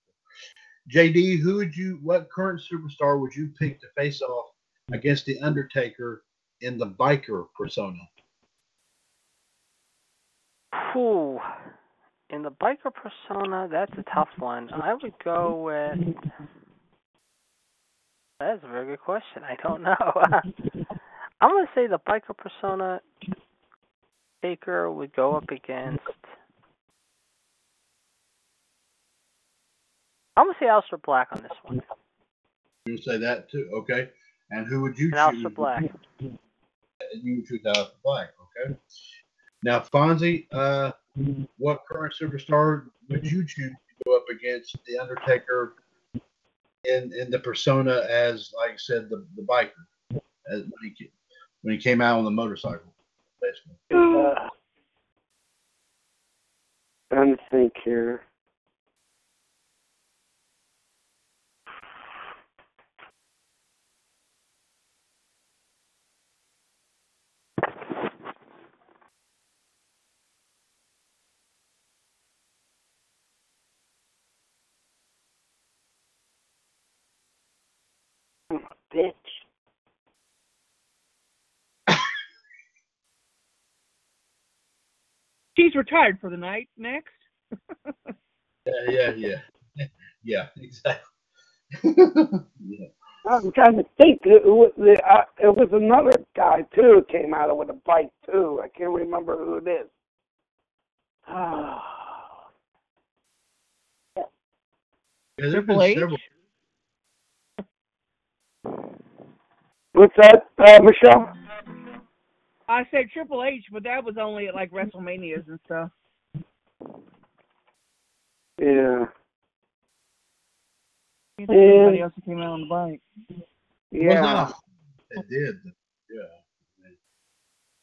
JD, who would you? What current superstar would you pick to face off against the Undertaker in the biker persona? Whew. In the biker persona, that's a tough one. I would go with. That's a very good question. I don't know. I'm gonna say the biker persona Taker would go up against. I'm gonna say Aleister Black on this one. You say that too, okay? And who would you And choose? Aleister Black. You would choose Aleister Black, okay? Now, Fonzie, uh, what current superstar would you choose to go up against the Undertaker in in the persona as, like I said, the the biker, as when he when he came out on the motorcycle, basically. Uh, to think here. Bitch. She's retired for the night. Next. Yeah, yeah, yeah, yeah, exactly. yeah. I'm trying to think. It was, it was another guy too who came out with a bike too. I can't remember who it is. Yeah, there's Triple H? several- What's that, uh, Michelle? I said Triple H, but that was only at like WrestleManias and stuff. Yeah. Can't think of Anybody else who came out on the bike? Yeah. no, it did. Yeah.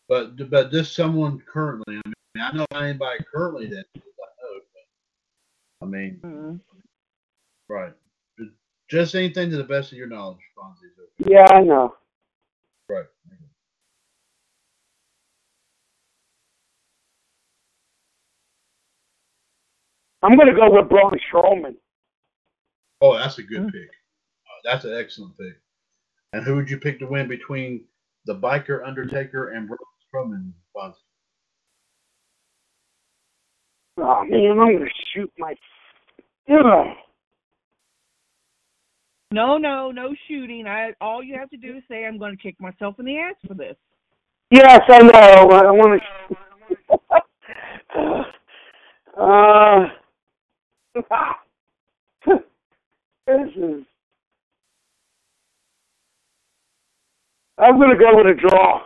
But but just someone currently. I mean, I know anybody currently that I know. But, I mean, mm right. Just anything to the best of your knowledge, Fonzie. okay. Yeah, I know. Right. I'm gonna go with Braun Strowman. Oh, that's a good Hmm. pick. Uh, that's an excellent pick. And who would you pick to win between the biker Undertaker and Braun Strowman, Fonzie? Oh man, I'm gonna shoot my. Ugh. No, no, no shooting. I all you have to do is say I'm going to kick myself in the ass for this. Yes, I know. I want to. uh, this is. I'm gonna go with a draw.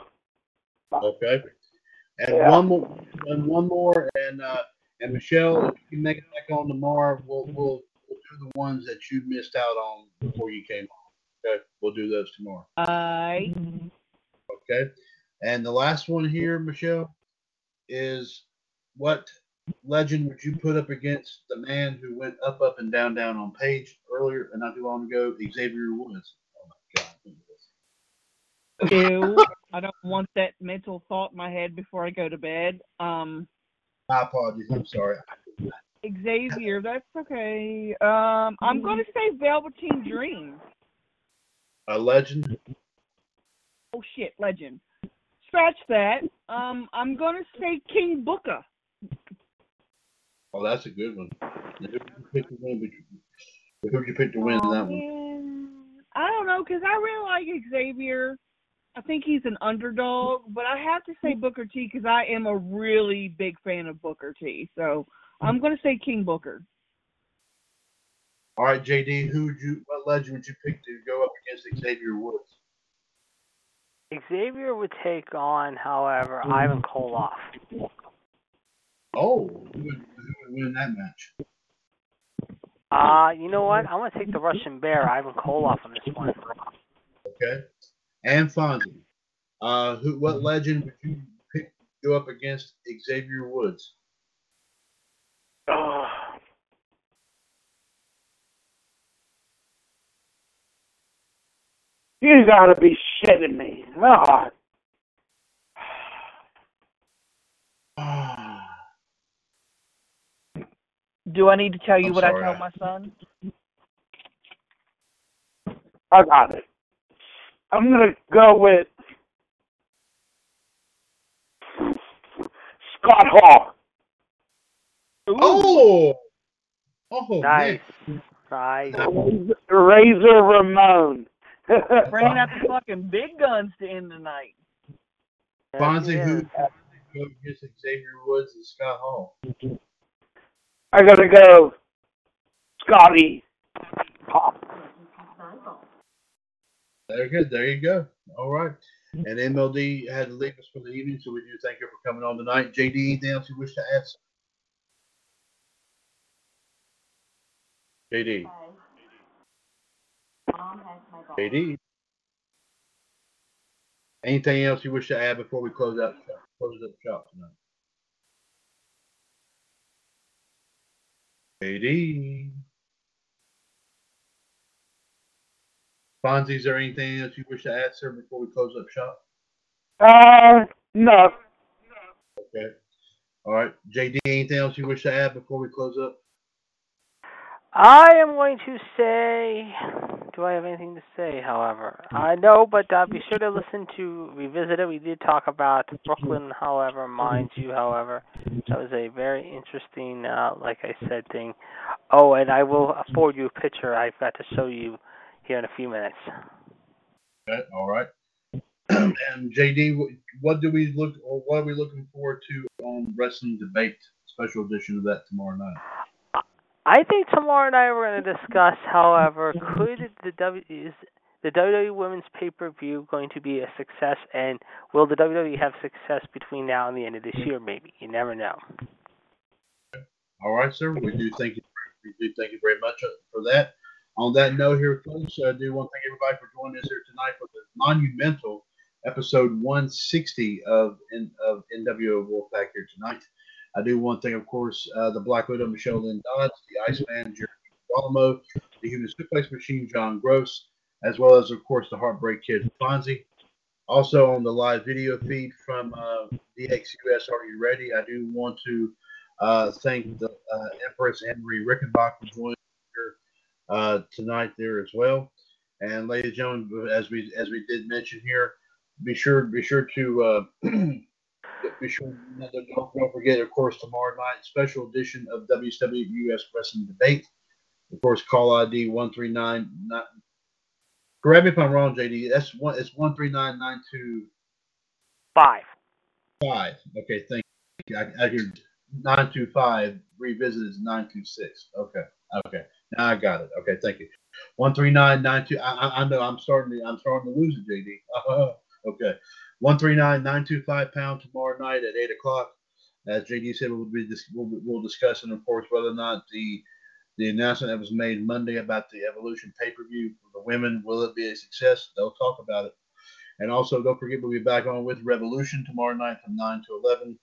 Okay. And Yeah. one more, and one more, and uh, and Michelle, if you can make it back on tomorrow, we'll we'll we'll the ones that you missed out on before you came on. Okay, we'll do those tomorrow. I Okay. And the last one here, Michelle, is what legend would you put up against the man who went up, up, and down, down on page earlier and not too long ago, Xavier Woods? Oh my God. do. I don't want that mental thought in my head before I go to bed. Um, My apologies. I'm sorry. Xavier, that's okay. Um, I'm going to say Velveteen Dream. A legend. Oh shit, legend. Scratch that. Um, I'm going to say King Booker. Oh, that's a good one. Who would you pick to win? Who would you pick to win Oh, that one? I don't know, because I really like Xavier. I think he's an underdog, but I have to say Booker T because I am a really big fan of Booker T. So I'm going to say King Booker. All right, JD, who would you? What legend would you pick to go up against Xavier Woods? Xavier would take on, however, Ivan Koloff. Oh, who would, who would win that match? Uh, you know what? I'm gonna take the Russian Bear, Ivan Koloff, on this one. Okay, and Fonzie. Uh, who? What legend would you pick to go up against Xavier Woods? Ugh. You gotta be shitting me. Ah. Do I need to tell you I'm what sorry, I tell my son? I got it. I'm gonna go with Scott Hall. Oh, oh, Nice. man. Nice. Razor Ramon. Bringing out the fucking big guns to end the night. Fonzie, Yeah. who would against Xavier Woods and Scott Hall? I gotta go Scotty Hall. Very good. There you go. All right. And MLD had to leave us for the evening, so we do thank you for coming on tonight. JD, anything else you wish to add? JD. JD. Anything else you wish to add before we close out close up shop tonight? JD. Fonzie, is there anything else you wish to add, sir, before we close up shop? Uh, no. Okay. All right. JD, anything else you wish to add before we close up? I am going to say, do I have anything to say? However, I know, but uh, be sure to listen to revisit it. We did talk about Brooklyn, however, mind you, however, that was a very interesting, uh, like I said, thing. Oh, and I will forward you a picture I've got to show you here in a few minutes. Okay. All right. and JD, what do we look, or what are we looking forward to on Wrestling Debate special edition of that tomorrow night? I think tomorrow night we're going to discuss, however, could the W is the WWE Women's Pay Per View going to be a success, and will the WWE have success between now and the end of this year? Maybe you never know. All right, sir. We do thank you. We do thank you very much uh, for that. On that note, here, folks, I do want to thank everybody for joining us here tonight for the monumental episode 160 of N- of NWO Wolfpac here tonight. I do want to thank, of course, uh, the Black Widow Michelle Lynn Dodds, the Iceman Jeremy Walamo, the Human Suplex Machine John Gross, as well as, of course, the Heartbreak Kid Fonzie. Also on the live video feed from uh, DXUS Are You Ready? I do want to uh, thank the uh, Empress Henry Rickenbach for joining here uh, tonight there as well. And ladies and gentlemen, as we as we did mention here, be sure be sure to be sure don't, don't forget of course tomorrow night special edition of WWUS Wrestling Debate. Of course, call ID one three nine nine. Correct me if I'm wrong, JD. That's one. It's one three nine nine two Five. five. Okay, thank you. I, I hear nine two five. Revisit is nine two six. Okay, okay. Now I got it. Okay, thank you. One three nine nine two. I, I, I know. I'm starting to. I'm starting to lose it, JD. okay. One three nine nine two five pound tomorrow night at eight o'clock. As JD said, we'll be we'll, we'll discuss, and of course, whether or not the the announcement that was made Monday about the Evolution pay per view for the women will it be a success? They'll talk about it. And also, don't forget we'll be back on with Revolution tomorrow night from nine to eleven.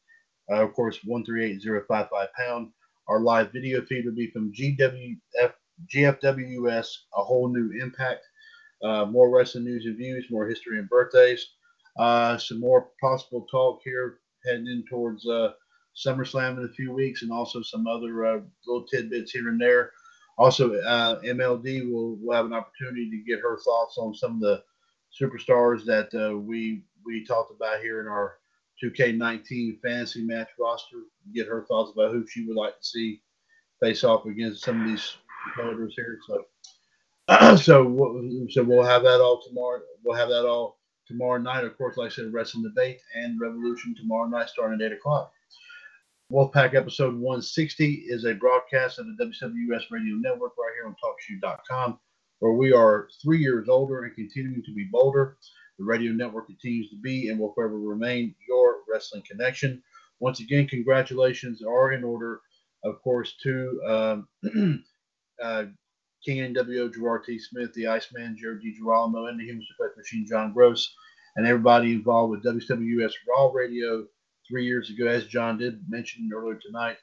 Uh, of course, one three eight zero five five pound. Our live video feed will be from GWF GFWS, a whole new impact. Uh, more wrestling news and views, more history and birthdays. Uh, some more possible talk here heading in towards uh, SummerSlam in a few weeks, and also some other uh, little tidbits here and there. Also, uh, MLD will, will have an opportunity to get her thoughts on some of the superstars that uh, we we talked about here in our 2K19 fantasy match roster. Get her thoughts about who she would like to see face off against some of these competitors here. So, so so we'll have that all tomorrow. We'll have that all tomorrow night. Of course, like I said, Wrestling Debate and Revolution tomorrow night starting at 8 o'clock. Wolfpac episode 160 is a broadcast of the WWS Radio Network right here on TalkShoe.com, where we are three years older and continuing to be bolder. The radio network continues to be and will forever remain your wrestling connection. Once again, congratulations are in order, of course, to um, uh, King NWO Gerard T. Smith, the Iceman Jared D. Girolamo, and the Human Suplex Machine John Gross, and everybody involved with WWS Raw Radio three years ago, as John did mention earlier tonight.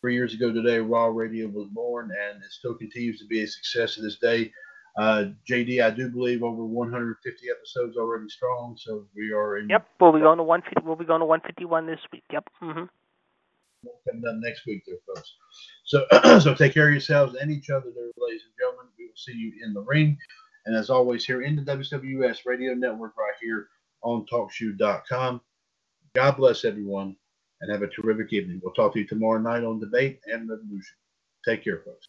Three years ago today, Raw Radio was born, and it still continues to be a success to this day. Uh, JD, I do believe over 150 episodes already strong, so we are in. Yep, we'll be going to 150. We'll be going to 151 this week. Yep. Hmm coming up next week, there, folks. So, so take care of yourselves and each other, there, ladies and gentlemen. We will see you in the ring, and as always, here in the WWS Radio Network, right here on TalkShoe.com. God bless everyone, and have a terrific evening. We'll talk to you tomorrow night on Debate and Revolution. Take care, folks.